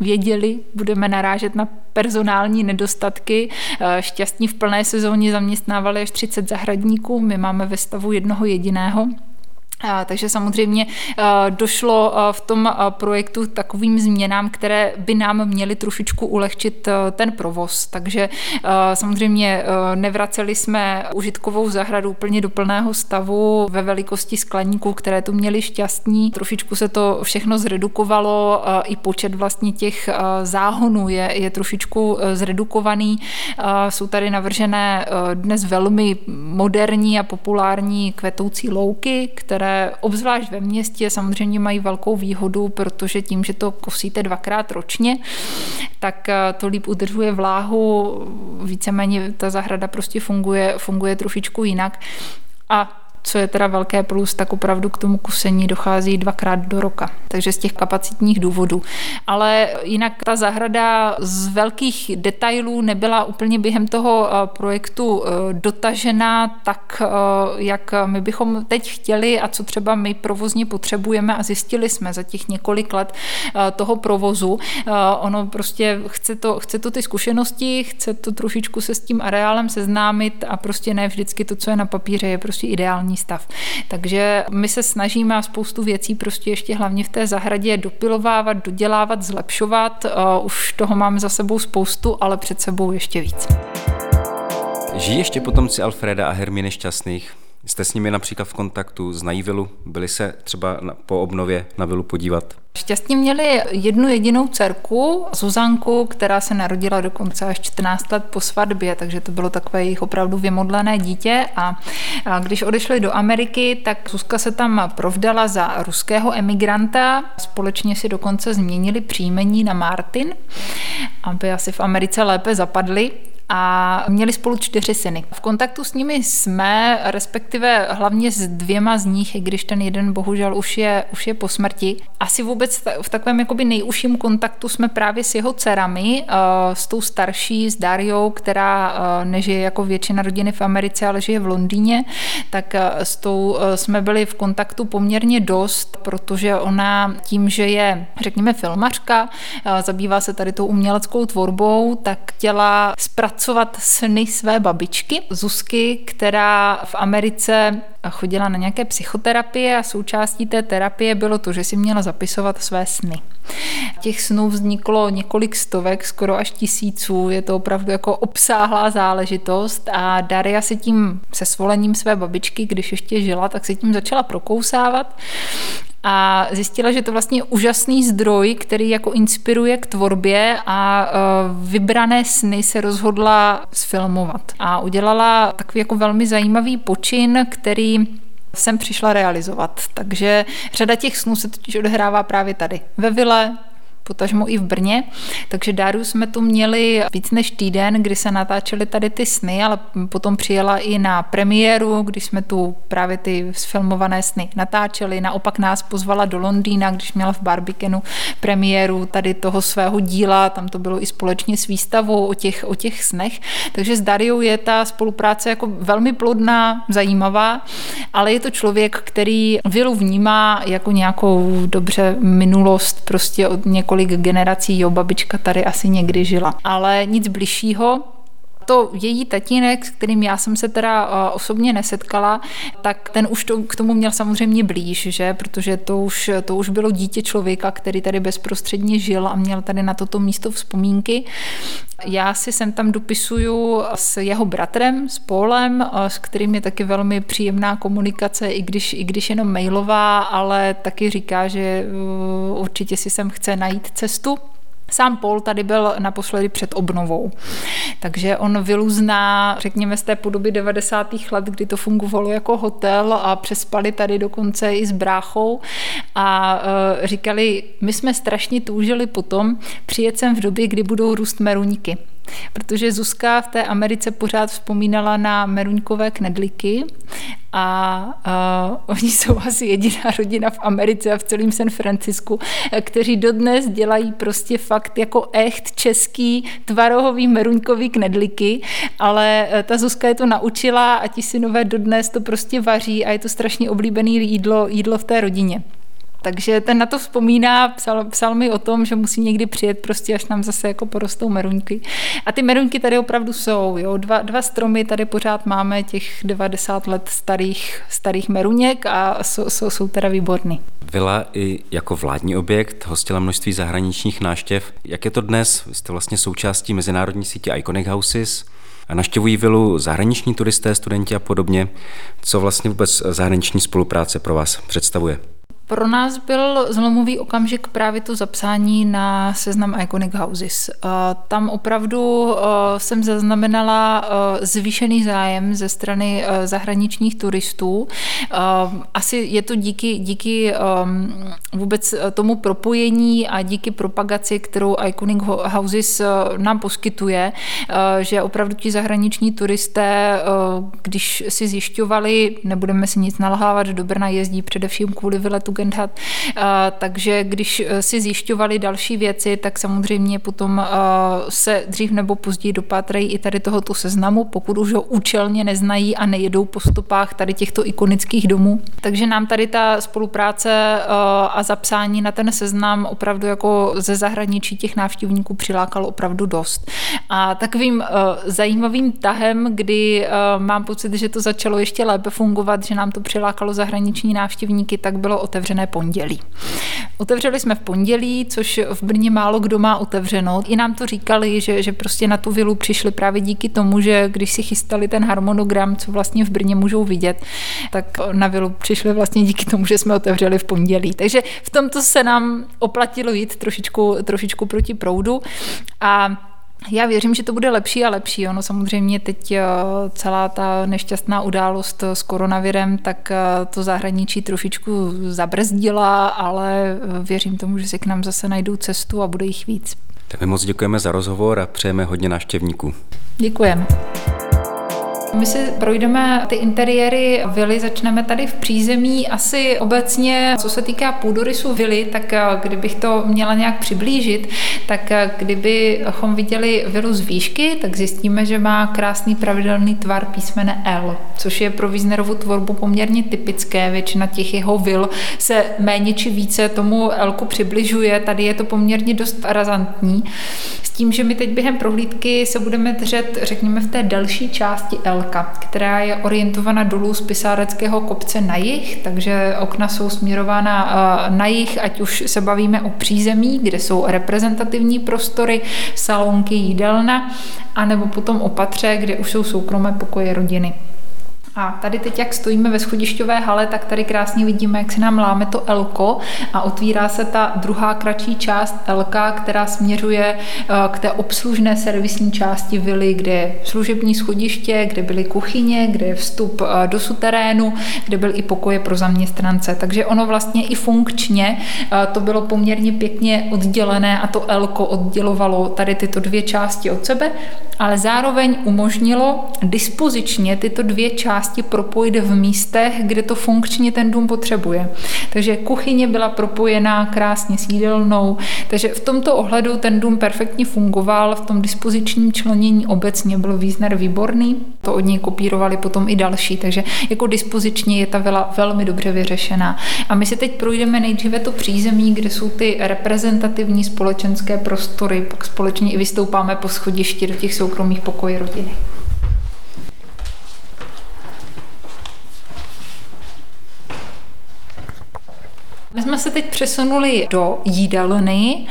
B: věděli, budeme narážet na personální nedostatky. Eh, šťastní v plné sezóně zaměstnávali až 30 zahradníků, my máme ve stavu jednoho jediného Takže samozřejmě došlo v tom projektu takovým změnám, které by nám měly trošičku ulehčit ten provoz. Takže samozřejmě nevraceli jsme užitkovou zahradu úplně do plného stavu ve velikosti skleníků, které tu měli šťastní. Trošičku se to všechno zredukovalo, i počet vlastně těch záhonů je, je trošičku e, zredukovaný. Jsou tady navržené e, dnes velmi moderní a populární kvetoucí louky, které které obzvlášť ve městě samozřejmě mají velkou výhodu, protože tím, že to kosíte dvakrát ročně, tak eh, to líp udržuje vláhu, víceméně ta zahrada prostě funguje, funguje trošičku jinak. A co je teda velké plus, tak opravdu k tomu kusení dochází dvakrát do roka. Takže z těch kapacitních důvodů. Ale jinak ta zahrada z velkých detailů nebyla úplně během toho eh, projektu eh, dotažená tak, eh, jak my bychom teď chtěli a co třeba my provozně potřebujeme a zjistili jsme za těch několik let toho provozu. Ono prostě chce to, chce to ty zkušenosti, chce to trošičku se s tím areálem seznámit a prostě ne vždycky to, co je na papíře, je prostě ideální stav. Takže my se snažíme spoustu věcí prostě ještě hlavně v té zahradě dopilovávat, dodělávat, zlepšovat. Už toho máme za sebou spoustu, ale před sebou ještě víc.
A: Žijí ještě potomci Alfreda a Herminy šťastných? Jste s nimi například v kontaktu, znají vilu? Byli se třeba po obnově na vilu podívat?
B: Šťastně měli jednu jedinou dcerku, Zuzanku, která se narodila dokonce až 14 let po svatbě, takže to bylo takové jejich opravdu vymodlené dítě. A, když odešli do Ameriky, tak Zuzka se tam provdala za ruského emigranta. Společně si dokonce změnili příjmení na Martin, aby asi v Americe lépe zapadli a měli spolu čtyři syny. V kontaktu s nimi jsme, respektive hlavně s dvěma z nich, i když ten jeden bohužel už je, už je po smrti. Asi vůbec v takovém jakoby nejužším kontaktu jsme právě s jeho dcerami, eh, s tou starší, s Dariou, která eh, nežije jako většina rodiny v Americe, ale žije v Londýně, tak eh, s tou jsme byli v kontaktu poměrně dost, protože ona tím, že je, řekněme, filmařka, zabývá se tady tou uměleckou tvorbou, tak chtěla zpracovat zpracovat sny své babičky Zuzky, která v Americe chodila na nějaké psychoterapie a součástí té terapie bylo to, že si měla zapisovat své sny. Těch snů vzniklo několik stovek, skoro až tisíců, je to opravdu jako obsáhlá záležitost a Daria se tím se svolením své babičky, když ještě žila, tak se tím začala prokousávat a zjistila, že to vlastně je úžasný zdroj, který jako inspiruje k tvorbě a e, vybrané sny se rozhodla sfilmovat. A udělala takový jako velmi zajímavý počin, který jsem přišla realizovat. Takže řada těch snů se totiž odehrává právě tady ve vile, potažmo i v Brně. Takže Dáru jsme tu měli víc než týden, kdy se natáčely tady ty sny, ale potom přijela i na premiéru, když jsme tu právě ty sfilmované sny natáčeli. Naopak nás pozvala do Londýna, když měla v Barbikenu premiéru tady toho svého díla, tam to bylo i společně s výstavou o těch, o těch snech. Takže s Dariou je ta spolupráce jako velmi plodná, zajímavá, ale je to člověk, který vilu vnímá jako nějakou dobře minulost, prostě od několik několik generací, jo, babička tady asi někdy žila. Ale nic bližšího, to její tatínek, s kterým já jsem se teda uh, osobně nesetkala, tak ten už to, k tomu měl samozřejmě blíž, že? Protože to už, to už bylo dítě člověka, který tady bezprostředně žil a měl tady na toto místo vzpomínky. Já si sem tam dopisuju s jeho bratrem, s Polem, uh, s kterým je taky velmi příjemná komunikace, i když, i když jenom mailová, ale taky říká, že uh, určitě si sem chce najít cestu. Sám Paul tady byl naposledy před obnovou, takže on vyluzná, řekněme, z té podoby 90. let, kdy to fungovalo jako hotel a přespali tady dokonce i s bráchou a uh, říkali, my jsme strašně toužili potom přijet sem v době, kdy budou růst meruňky protože Zuzka v té Americe pořád vzpomínala na meruňkové knedliky a uh, oni jsou asi jediná rodina v Americe a v celém San Francisku, kteří dodnes dělají prostě fakt jako echt český tvarohový meruňkový knedliky, ale ta Zuzka je to naučila a ti synové dodnes to prostě vaří a je to strašně oblíbený jídlo, jídlo v té rodině. Takže ten na to vzpomíná, psal, psal mi o tom, že musí někdy přijet prostě, až nám zase jako porostou meruňky. A ty meruňky tady opravdu jsou, jo. Dva, dva stromy tady pořád máme, těch 90 let starých, starých meruněk a jsou, jsou, jsou teda výborný.
A: Vila i jako vládní objekt hostila množství zahraničních náštěv. Jak je to dnes? Vy jste vlastně součástí mezinárodní sítě Iconic Houses. A naštěvují vilu zahraniční turisté, studenti a podobně. Co vlastně vůbec zahraniční spolupráce pro vás představuje?
B: Pro nás byl zlomový okamžik právě to zapsání na seznam Iconic Houses. Tam opravdu jsem zaznamenala zvýšený zájem ze strany zahraničních turistů. Asi je to díky, díky vůbec tomu propojení a díky propagaci, kterou Iconic Houses nám poskytuje, že opravdu ti zahraniční turisté, když si zjišťovali, nebudeme si nic nalhávat, do Brna jezdí především kvůli vyletu Tugendhat. Takže když eh, si zjišťovali další věci, tak samozřejmě potom eh, se dřív nebo později dopátrají i tady tohoto seznamu, pokud už ho účelně neznají a nejedou po stopách tady těchto ikonických domů. Takže nám tady ta spolupráce eh, a zapsání na ten seznam opravdu jako ze zahraničí těch návštěvníků přilákalo opravdu dost. A takovým zajímavým tahem, kdy mám pocit, že to začalo ještě lépe fungovat, že nám to přilákalo zahraniční návštěvníky, tak bylo otevřené otevřené pondělí. Otevřeli jsme v pondělí, což v Brně málo kdo má otevřeno. I nám to říkali, že, že prostě na tu vilu přišli právě díky tomu, že když si chystali ten harmonogram, co vlastně v Brně můžou vidět, tak na vilu přišli vlastně díky tomu, že jsme otevřeli v pondělí. Takže v tomto se nám oplatilo jít trošičku, trošičku proti proudu a já věřím, že to bude lepší a lepší. Ono samozřejmě teď eh, celá ta nešťastná událost s koronavirem, tak eh, to zahraničí trošičku zabrzdila, ale eh, věřím tomu, že se k nám zase najdou cestu a bude jich víc.
A: Tak my moc děkujeme za rozhovor a přejeme hodně návštěvníků.
B: Děkujeme. My si projdeme ty interiéry vily, začneme tady v přízemí. Asi obecně, co se týká půdorysu vily, tak eh, kdybych to měla nějak přiblížit, tak eh, kdybychom viděli vilu z výšky, tak zjistíme, že má krásný pravidelný tvar písmene L, což je pro Wiesnerovu tvorbu poměrně typické. Většina těch jeho vil se méně či více tomu L přibližuje. Tady je to poměrně dost razantní. S tím, že my teď během prohlídky se budeme držet, řekněme, v té delší části L Elka, která je orientovaná dolů z Pisáreckého kopce na jih, takže okna jsou směrována eh, na jih, ať už se bavíme o přízemí, kde jsou reprezentativní prostory, salonky, jídelna, anebo potom opatře, kde už jsou soukromé pokoje rodiny. A tady teď, jak stojíme ve schodišťové hale, tak tady krásně vidíme, jak se nám láme to Elko a otvírá se ta druhá kratší část Elka, která směřuje eh, k té obslužné servisní části vily, kde je služební schodiště, kde byly kuchyně, kde je vstup eh, do suterénu, kde byl i pokoje pro zaměstnance. Takže ono vlastně i funkčně eh, to bylo poměrně pěkně oddělené a to Elko oddělovalo tady tyto dvě části od sebe, ale zároveň umožnilo dispozičně tyto dvě části části propojit v místech, kde to funkčně ten dům potřebuje. Takže kuchyně byla propojená krásně s jídelnou, takže v tomto ohledu ten dům perfektně fungoval, v tom dispozičním členění obecně byl Wiesner výborný, to od něj kopírovali potom i další, takže jako dispozičně je ta vila velmi dobře vyřešená. A my si teď projdeme nejdříve to přízemí, kde jsou ty reprezentativní společenské prostory, pak společně i vystoupáme po schodišti do těch soukromých pokojů rodiny. My jsme se teď přesunuli do jídelny.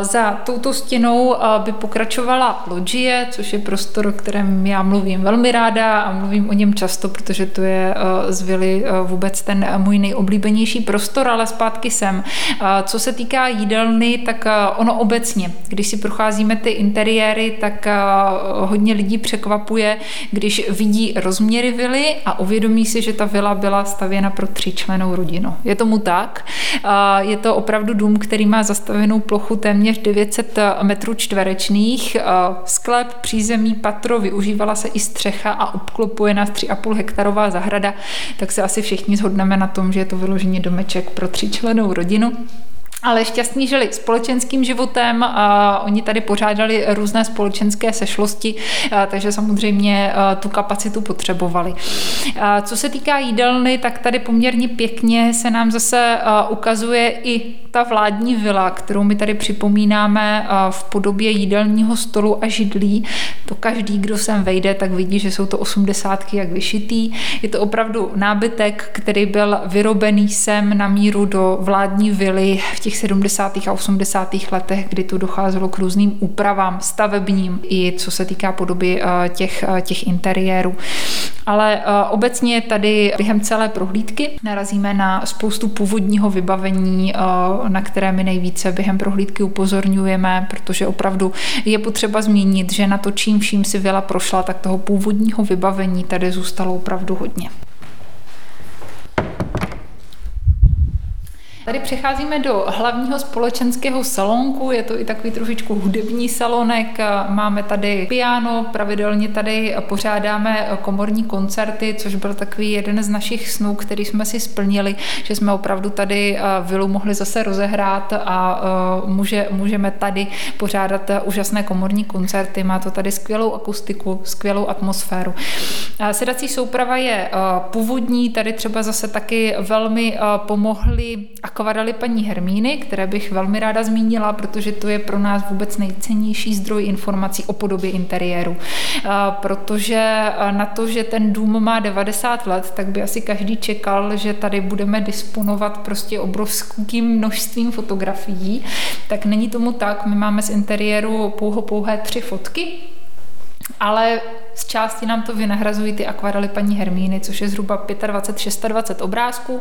B: Za touto stěnou by pokračovala loďie, což je prostor, o kterém já mluvím velmi ráda a mluvím o něm často, protože to je z vily vůbec ten můj nejoblíbenější prostor, ale zpátky sem. Co se týká jídelny, tak ono obecně, když si procházíme ty interiéry, tak hodně lidí překvapuje, když vidí rozměry vily a uvědomí si, že ta vila byla stavěna pro tříčlenou rodinu. Je tomu tak? Je to opravdu dům, který má zastavenou plochu téměř 900 metrů čtverečných. Sklep, přízemí, patro, využívala se i střecha a obklopuje nás 3,5 hektarová zahrada, tak se asi všichni shodneme na tom, že je to vyloženě domeček pro tříčlenou rodinu. Ale šťastní žili společenským životem. A oni tady pořádali různé společenské sešlosti, takže samozřejmě tu kapacitu potřebovali. Co se týká jídelny, tak tady poměrně pěkně se nám zase ukazuje i ta vládní vila, kterou my tady připomínáme v podobě jídelního stolu a židlí. To každý, kdo sem vejde, tak vidí, že jsou to osmdesátky jak vyšitý. Je to opravdu nábytek, který byl vyrobený sem na míru do vládní vily v těch těch 70. a 80. letech, kdy tu docházelo k různým úpravám stavebním i co se týká podoby eh, těch, eh, těch interiérů. Ale eh, obecně tady během celé prohlídky narazíme na spoustu původního vybavení, na které my nejvíce během prohlídky upozorňujeme, protože opravdu je potřeba zmínit, že na to, čím vším si vila prošla, tak toho původního vybavení tady zůstalo opravdu hodně. Tady přecházíme do hlavního společenského salonku, je to i takový trošičku hudební salonek, máme tady piano, pravidelně tady pořádáme komorní koncerty, což byl takový jeden z našich snů, který jsme si splnili, že jsme opravdu tady eh, vilu mohli zase rozehrát a eh, může, můžeme tady pořádat úžasné komorní koncerty, má to tady skvělou akustiku, skvělou atmosféru. Sedací souprava je eh, původní, tady třeba zase taky velmi pomohly akvarely paní Hermíny, které bych velmi ráda zmínila, protože to je pro nás vůbec nejcennější zdroj informací o podobě interiéru. Protože na to, že ten dům má 90 let, tak by asi každý čekal, že tady budeme disponovat prostě obrovským množstvím fotografií. Tak není tomu tak. My máme z interiéru pouho pouhé tři fotky, ale z části nám to vynahrazují ty akvarely paní Hermíny, což je zhruba 25-26 obrázků,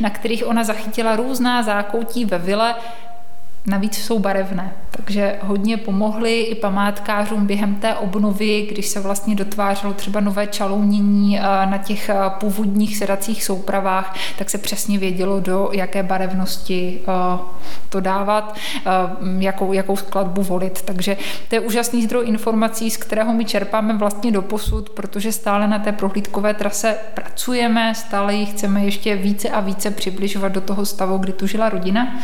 B: na kterých ona zachytila různá zákoutí ve vile, Navíc jsou barevné, takže hodně pomohly i památkářům během té obnovy, když se vlastně dotvářelo třeba nové čalounění eh, na těch eh, původních sedacích soupravách, tak se přesně vědělo, do jaké barevnosti eh, to dávat, jakou, jakou skladbu volit. Takže to je úžasný zdroj informací, z kterého my čerpáme vlastně do posud, protože stále na té prohlídkové trase pracujeme, stále ji chceme ještě více a více přibližovat do toho stavu, kdy tu žila rodina,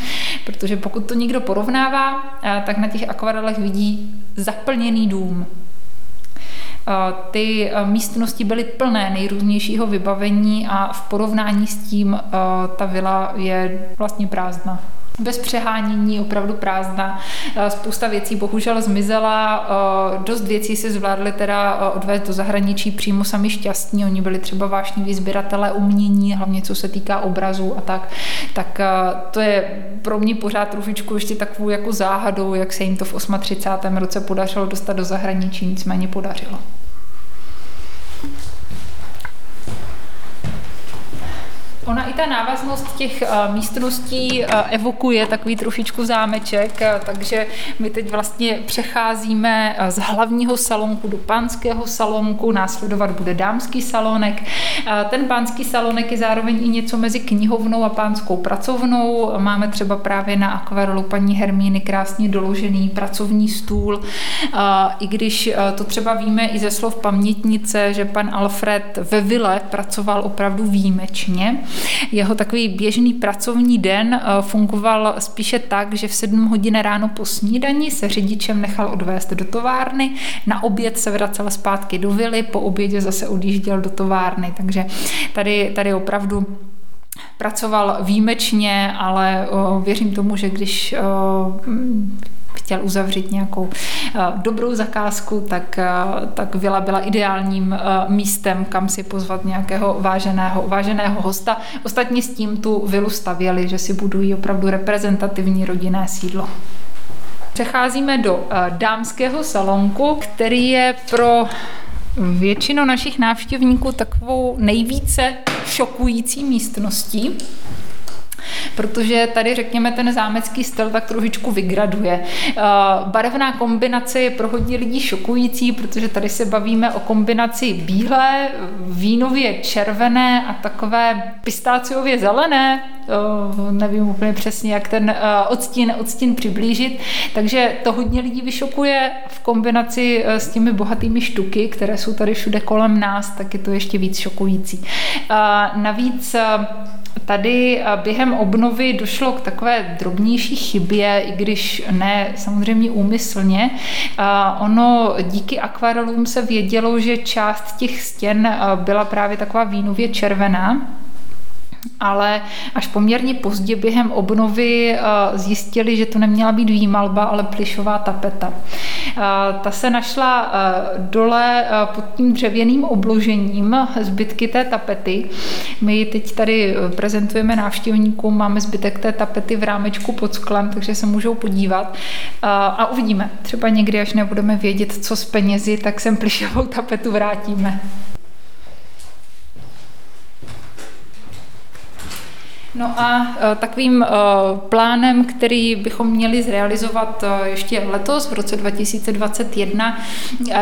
B: protože pokud to někdo porovnává, tak na těch akvarelech vidí zaplněný dům. Ty místnosti byly plné nejrůznějšího vybavení a v porovnání s tím ta vila je vlastně prázdná bez přehánění, opravdu prázdná. Eh, spousta věcí bohužel zmizela, eh, dost věcí si zvládli teda eh, odvést do zahraničí přímo sami šťastní, oni byli třeba vášniví sběratelé umění, hlavně co se týká obrazů a tak, tak to je pro mě pořád trošičku ještě takovou jako záhadou, jak se jim to v 38. roce podařilo dostat do zahraničí, nicméně podařilo. Ona i ta návaznost těch eh, místností eh, evokuje takový trošičku zámeček, eh, takže my teď vlastně přecházíme z hlavního salonku do pánského salonku, následovat bude dámský salonek. Ten pánský salonek je zároveň i něco mezi knihovnou a pánskou pracovnou. Máme třeba právě na akvarelu paní Hermíny krásně doložený pracovní stůl. I když to třeba víme i ze slov pamětnice, že pan Alfred ve vile pracoval opravdu výjimečně, jeho takový běžný pracovní den eh, fungoval spíše tak, že v 7 hodin ráno po snídani se řidičem nechal odvést do továrny, na oběd se vracel zpátky do vily, po obědě zase odjížděl do továrny, takže tady, tady opravdu pracoval výjimečně, ale o, eh, věřím tomu, že když o, eh, chtěl uzavřít nějakou eh, dobrou zakázku, tak, eh, tak vila byla ideálním eh, místem, kam si pozvat nějakého váženého, váženého hosta. Ostatně s tím tu vilu stavěli, že si budují opravdu reprezentativní rodinné sídlo. Přecházíme do dámského salonku, který je pro většinu našich návštěvníků takovou nejvíce šokující místností protože tady, řekněme, ten zámecký styl tak trošičku vygraduje. Eh, barevná kombinace je pro hodně lidí šokující, protože tady se bavíme o kombinaci bílé, vínově červené a takové pistáciově zelené, eh, nevím úplně přesně, jak ten eh, odstín, odstín přiblížit, takže to hodně lidí vyšokuje v kombinaci s těmi bohatými štuky, které jsou tady všude kolem nás, tak je to ještě víc šokující. Navíc Tady během obnovy došlo k takové drobnější chybě, i když ne samozřejmě úmyslně. Ono díky akvarelům se vědělo, že část těch stěn byla právě taková vínově červená, ale až poměrně pozdě během obnovy eh, zjistili, že to neměla být výmalba, ale plišová tapeta. Eh, ta se našla eh, dole pod tím dřevěným obložením, zbytky té tapety. My ji teď tady prezentujeme návštěvníkům, máme zbytek té tapety v rámečku pod sklem, takže se můžou podívat a uvidíme. Třeba někdy, až nebudeme vědět, co s penězi, tak sem plišovou tapetu vrátíme. No a e, takovým e, plánem, který bychom měli zrealizovat e, ještě letos, v roce 2021,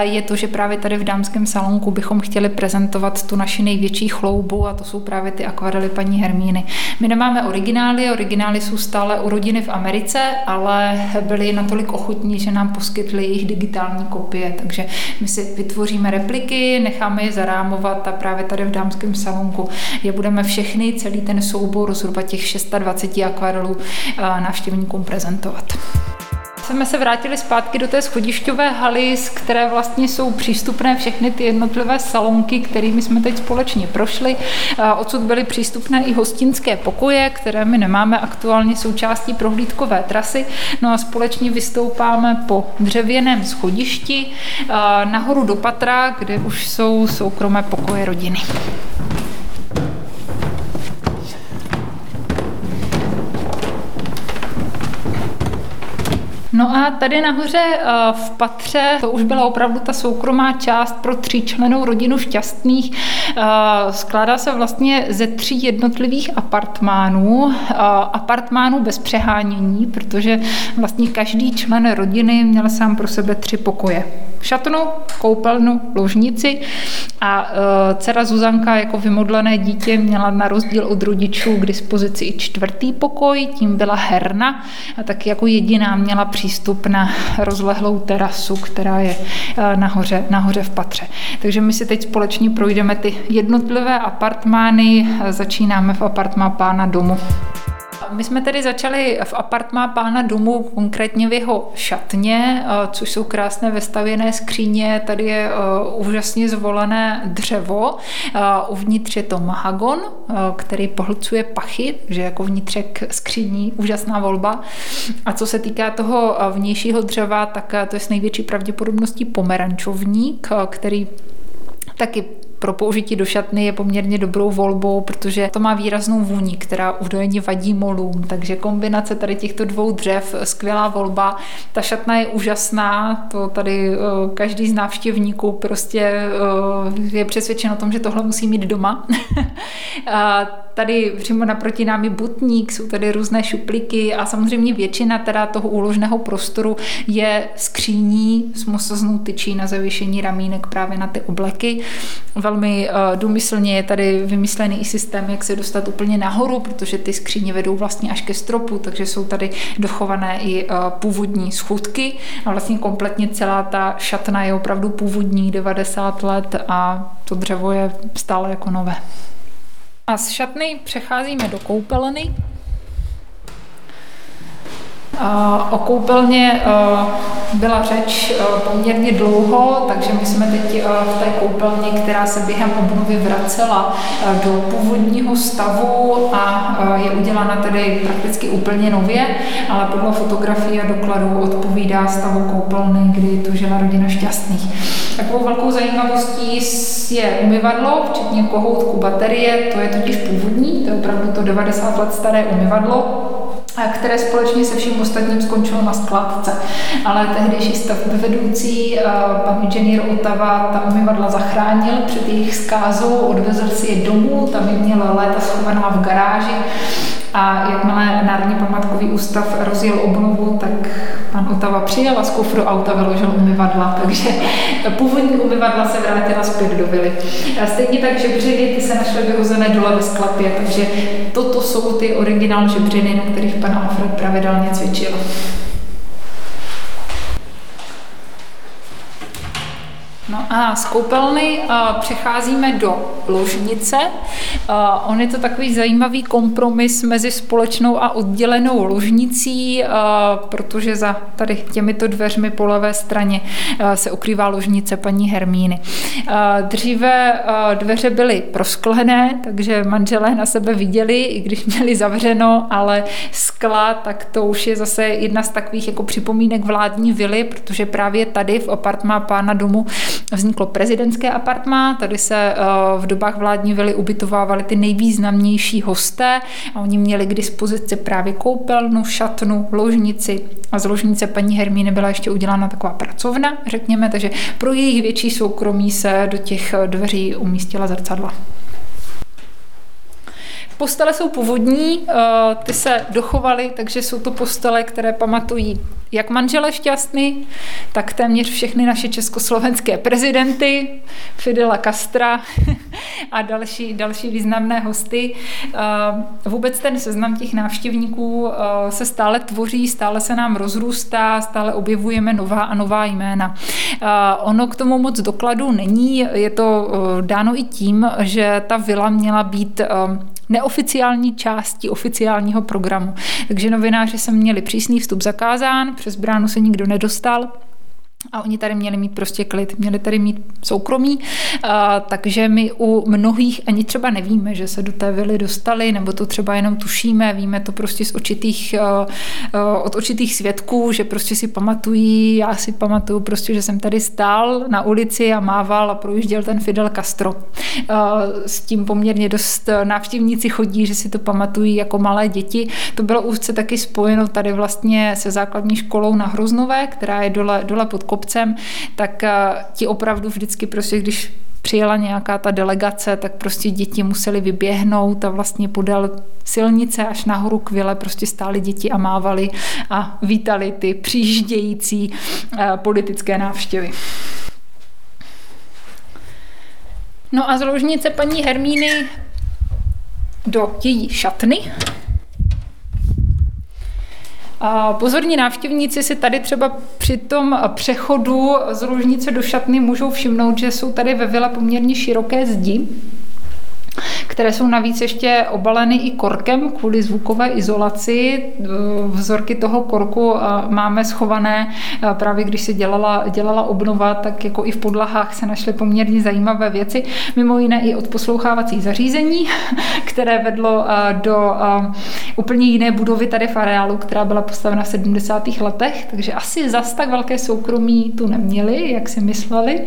B: je to, že právě tady v dámském salonku bychom chtěli prezentovat tu naši největší chloubu a to jsou právě ty akvarely paní Hermíny. My nemáme originály, originály jsou stále u rodiny v Americe, ale byli natolik ochotní, že nám poskytli jejich digitální kopie, takže my si vytvoříme repliky, necháme je zarámovat a právě tady v dámském salonku je budeme všechny, celý ten soubor zhruba těch 620 akvarelů eh, návštěvníkům prezentovat jsme se vrátili zpátky do té schodišťové haly, z které vlastně jsou přístupné všechny ty jednotlivé salonky, kterými jsme teď společně prošli. Odsud byly přístupné i hostinské pokoje, které my nemáme aktuálně součástí prohlídkové trasy. No a společně vystoupáme po dřevěném schodišti nahoru do patra, kde už jsou soukromé pokoje rodiny. No a tady nahoře eh, v patře, to už byla opravdu ta soukromá část pro tříčlenou rodinu šťastných. Eh, skládá se vlastně ze tří jednotlivých apartmánů, eh, apartmánů bez přehánění, protože vlastně každý člen rodiny měl sám pro sebe tři pokoje. Šatnu, koupelnu, ložnici a dcera Zuzanka jako vymodlené dítě měla na rozdíl od rodičů k dispozici i čtvrtý pokoj, tím byla herna a taky jako jediná měla přístup na rozlehlou terasu, která je eh, nahoře, nahoře v patře. Takže my si teď společně projdeme ty jednotlivé apartmány, začínáme v apartmá pána domu. My jsme tedy začali v apartmá pána domu, konkrétně v jeho šatně, eh, což jsou krásné vestavěné skříně. Tady je eh, úžasně zvolené dřevo. Eh, uvnitř je to mahagon, který pohlcuje pachy, že jako vnitřek skříní úžasná volba. A co se týká toho vnějšího dřeva, tak to je s největší pravděpodobností pomerančovník, který taky pro použití do šatny je poměrně dobrou volbou, protože to má výraznou vůni, která údajně vadí molům, takže kombinace tady těchto dvou dřev, skvělá volba. Ta šatna je úžasná, to tady eh, každý z návštěvníků prostě eh, je přesvědčen o tom, že tohle musí mít doma. tady přímo naproti námi butník, jsou tady různé šuplíky a samozřejmě většina teda toho úložného prostoru je skříní s mosaznou tyčí na zavěšení ramínek právě na ty obleky. Velmi uh, důmyslně je tady vymyslený i systém, jak se dostat úplně nahoru, protože ty skříně vedou vlastně až ke stropu, takže jsou tady dochované i uh, původní schůdky a vlastně kompletně celá ta šatna je opravdu původní 90 let a to dřevo je stále jako nové. A z šatny přecházíme do koupelny. O koupelně byla řeč poměrně dlouho, takže my jsme teď v té koupelně, která se během obnovy vracela do původního stavu a je udělána tedy prakticky úplně nově, ale podle fotografií a dokladů odpovídá stavu koupelny, kdy tu žila rodina šťastných. Takovou velkou zajímavostí je umyvadlo, včetně kohoutku baterie, to je totiž původní, to je opravdu to 90 let staré umyvadlo, které společně se vším ostatním skončilo na skládce. Ale tehdejší stavbyvedoucí, eh, pan inženýr Otava, ta umyvadla zachránil před jejich zkázou, odvezl si je domů, tam je měla léta schovaná v garáži a jakmile Národní památkový ústav rozjel obnovu, tak pan Otava přijel a z kufru auta vyložil umyvadla, takže původní umyvadla se vrátila zpět do vily. A stejně tak žebřiny, ty se našly vyhozené dole ve sklepě, takže toto jsou ty originál žebřiny, na kterých pan Alfred pravidelně cvičil. No A z koupelny přecházíme do ložnice. On je to takový zajímavý kompromis mezi společnou a oddělenou ložnicí, protože za tady těmito dveřmi po levé straně se ukrývá ložnice paní Hermíny. Dříve dveře byly prosklené, takže manželé na sebe viděli, i když měli zavřeno, ale skla, tak to už je zase jedna z takových jako připomínek vládní vily, protože právě tady v apartmá pána domu vzniklo prezidentské apartmá, tady se eh, v dobách vládní vily ubytovávaly ty nejvýznamnější hosté a oni měli k dispozici právě koupelnu, šatnu, ložnici a z ložnice paní Hermíny byla ještě udělána taková pracovna, řekněme, takže pro jejich větší soukromí se do těch dveří umístila zrcadla. Postele jsou původní, eh, ty se dochovaly, takže jsou to postele, které pamatují jak manžele šťastný, tak téměř všechny naše československé prezidenty, Fidela Castra a další, další významné hosty. Eh, vůbec ten seznam těch návštěvníků eh, se stále tvoří, stále se nám rozrůstá, stále objevujeme nová a nová jména. Ono k tomu moc dokladů není, je to dáno i tím, že ta vila měla být neoficiální části oficiálního programu. Takže novináři se měli přísný vstup zakázán, přes bránu se nikdo nedostal. A oni tady měli mít prostě klid, měli tady mít soukromí, a, takže my u mnohých ani třeba nevíme, že se do té vily dostali, nebo to třeba jenom tušíme, víme to prostě z očitých, a, a, od očitých svědků, že prostě si pamatují, já si pamatuju prostě, že jsem tady stál na ulici a mával a projížděl ten Fidel Castro. A, s tím poměrně dost návštěvníci chodí, že si to pamatují jako malé děti. To bylo úzce taky spojeno tady vlastně se základní školou na Hroznové, která je dole, dole pod kopcem, tak eh, ti opravdu vždycky prostě, když přijela nějaká ta delegace, tak prostě děti museli vyběhnout a vlastně podél silnice až nahoru k vile prostě stály děti a mávali a vítali ty přijíždějící eh, politické návštěvy. No a z ložnice paní Hermíny do její šatny pozorní návštěvníci si tady třeba při tom přechodu z ložnice do šatny můžou všimnout, že jsou tady ve vile poměrně široké zdi, které jsou navíc ještě obaleny i korkem kvůli zvukové izolaci. Vzorky toho korku máme schované právě když se dělala, dělala obnova, tak jako i v podlahách se našly poměrně zajímavé věci, mimo jiné i odposlouchávací zařízení, které vedlo do úplně jiné budovy tady v areálu, která byla postavena v 70. letech, takže asi zas tak velké soukromí tu neměli, jak si mysleli,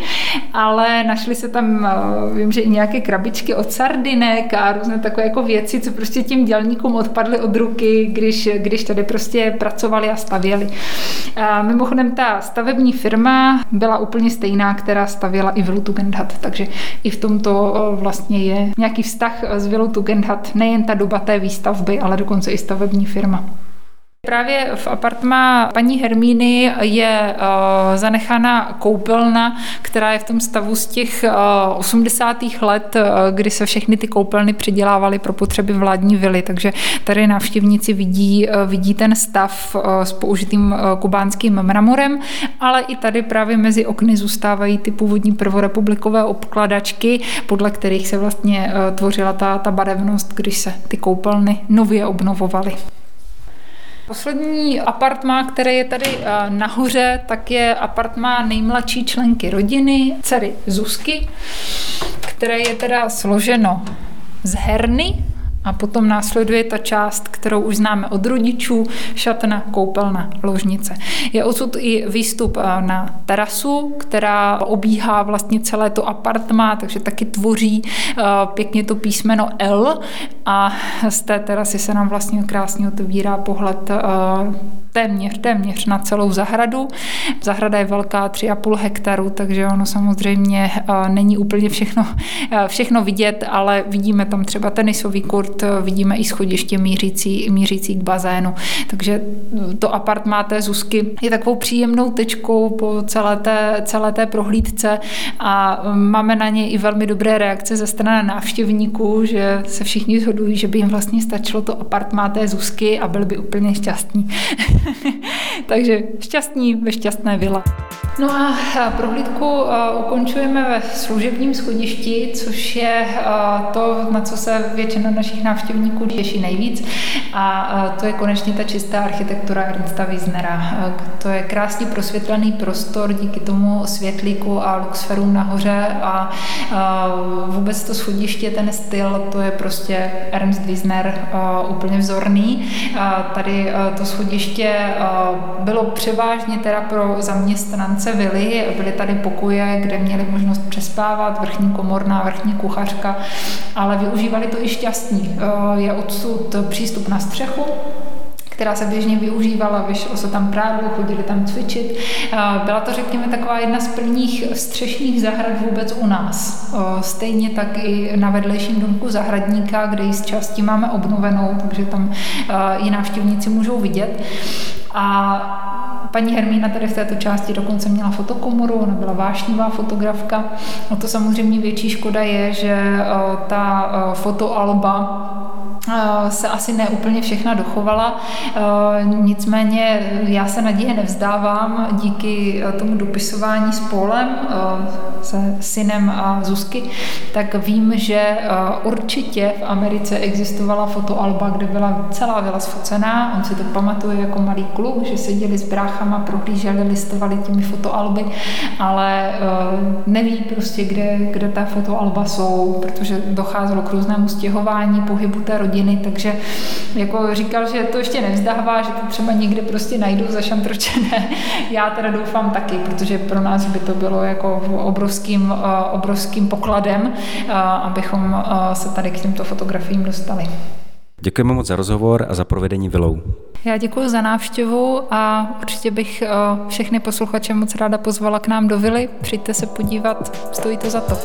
B: ale našly se tam, vím, že i nějaké krabičky od sardiny, linek a různé takové jako věci, co prostě těm dělníkům odpadly od ruky, když, když tady prostě pracovali a stavěli. A mimochodem ta stavební firma byla úplně stejná, která stavěla i vilu Tugendhat, takže i v tomto vlastně je nějaký vztah s vilou Tugendhat, nejen ta doba té výstavby, ale dokonce i stavební firma. Právě v apartmá paní Hermíny je uh, zanechána koupelna, která je v tom stavu z těch uh, 80. let, uh, kdy se všechny ty koupelny přidělávaly pro potřeby vládní vily, takže tady návštěvníci vidí, vidí ten stav s použitým kubánským mramorem, ale i tady právě mezi okny zůstávají ty původní prvorepublikové obkladačky, podle kterých se vlastně tvořila ta, ta barevnost, když se ty koupelny nově obnovovaly. Poslední apartmá, které je tady eh, nahoře, tak je apartmá nejmladší členky rodiny, dcery Zuzky, které je teda složeno z herny, a potom následuje ta část, kterou už známe od rodičů, šatna, koupelna, ložnice. Je odsud i výstup eh, na terasu, která obíhá vlastně celé to apartmá, takže taky tvoří eh, pěkně to písmeno L a z té terasy se nám vlastně krásně otevírá pohled eh, téměř, téměř na celou zahradu. Zahrada je velká 3,5 hektaru, takže ono samozřejmě není úplně všechno, všechno vidět, ale vidíme tam třeba tenisový kurt, vidíme i schodiště mířící, mířící k bazénu. Takže to apartmá té Zuzky je takovou příjemnou tečkou po celé té, celé té prohlídce a máme na ně i velmi dobré reakce ze strany návštěvníků, že se všichni shodují, že by jim vlastně stačilo to apartmá té Zuzky a byli by úplně šťastní. Takže šťastní ve šťastné vila. No a prohlídku ukončujeme ve služebním schodišti, což je to, na co se většina našich návštěvníků těší nejvíc. A to je konečně ta čistá architektura Ernsta Wiesnera. To je krásně prosvětlený prostor díky tomu světlíku a luxferům nahoře a vůbec to schodiště, ten styl, to je prostě Ernst Wiesner úplně vzorný. Tady to schodiště bylo převážně teda pro zaměstnance se vily, byly tady pokoje, kde měli možnost přespávat, vrchní komorná, vrchní kuchařka, ale využívali to i šťastní. Eh, je odsud přístup na střechu, která se běžně využívala, vyšlo se tam prádlo, chodili tam cvičit. Eh, byla to, řekněme, taková jedna z prvních střešních zahrad vůbec u nás. Eh, stejně tak i na vedlejším domku zahradníka, kde ji z části máme obnovenou, takže tam i návštěvníci můžou vidět. A Paní Hermína tady v této části dokonce měla fotokomoru, ona byla vášnivá fotografka. No to samozřejmě větší škoda je, že eh, ta eh, fotoalba se asi neúplně všechna dochovala. Eh, nicméně já se naděje nevzdávám díky eh, tomu dopisování s Polem, se synem a Zuzky, tak vím, že určitě v Americe existovala fotoalba, kde byla celá vila sfocená. On si to pamatuje jako malý kluk, že seděli s bráchama, prohlíželi, listovali těmi fotoalby, ale neví prostě, kde, kde ta fotoalba jsou, protože docházelo k různému stěhování, pohybu té rodiny rodiny, takže jako říkal, že to ještě nevzdává, že to třeba někde prostě najdu zašantročené. Já teda doufám taky, protože pro nás by to bylo jako obrovským, eh, obrovským pokladem, eh, abychom eh, se tady k těmto fotografiím dostali.
A: Děkujeme moc za rozhovor a za provedení vilou.
B: Já děkuji za návštěvu a určitě bych všechny posluchače moc ráda pozvala k nám do vily. Přijďte se podívat, stojí to za to.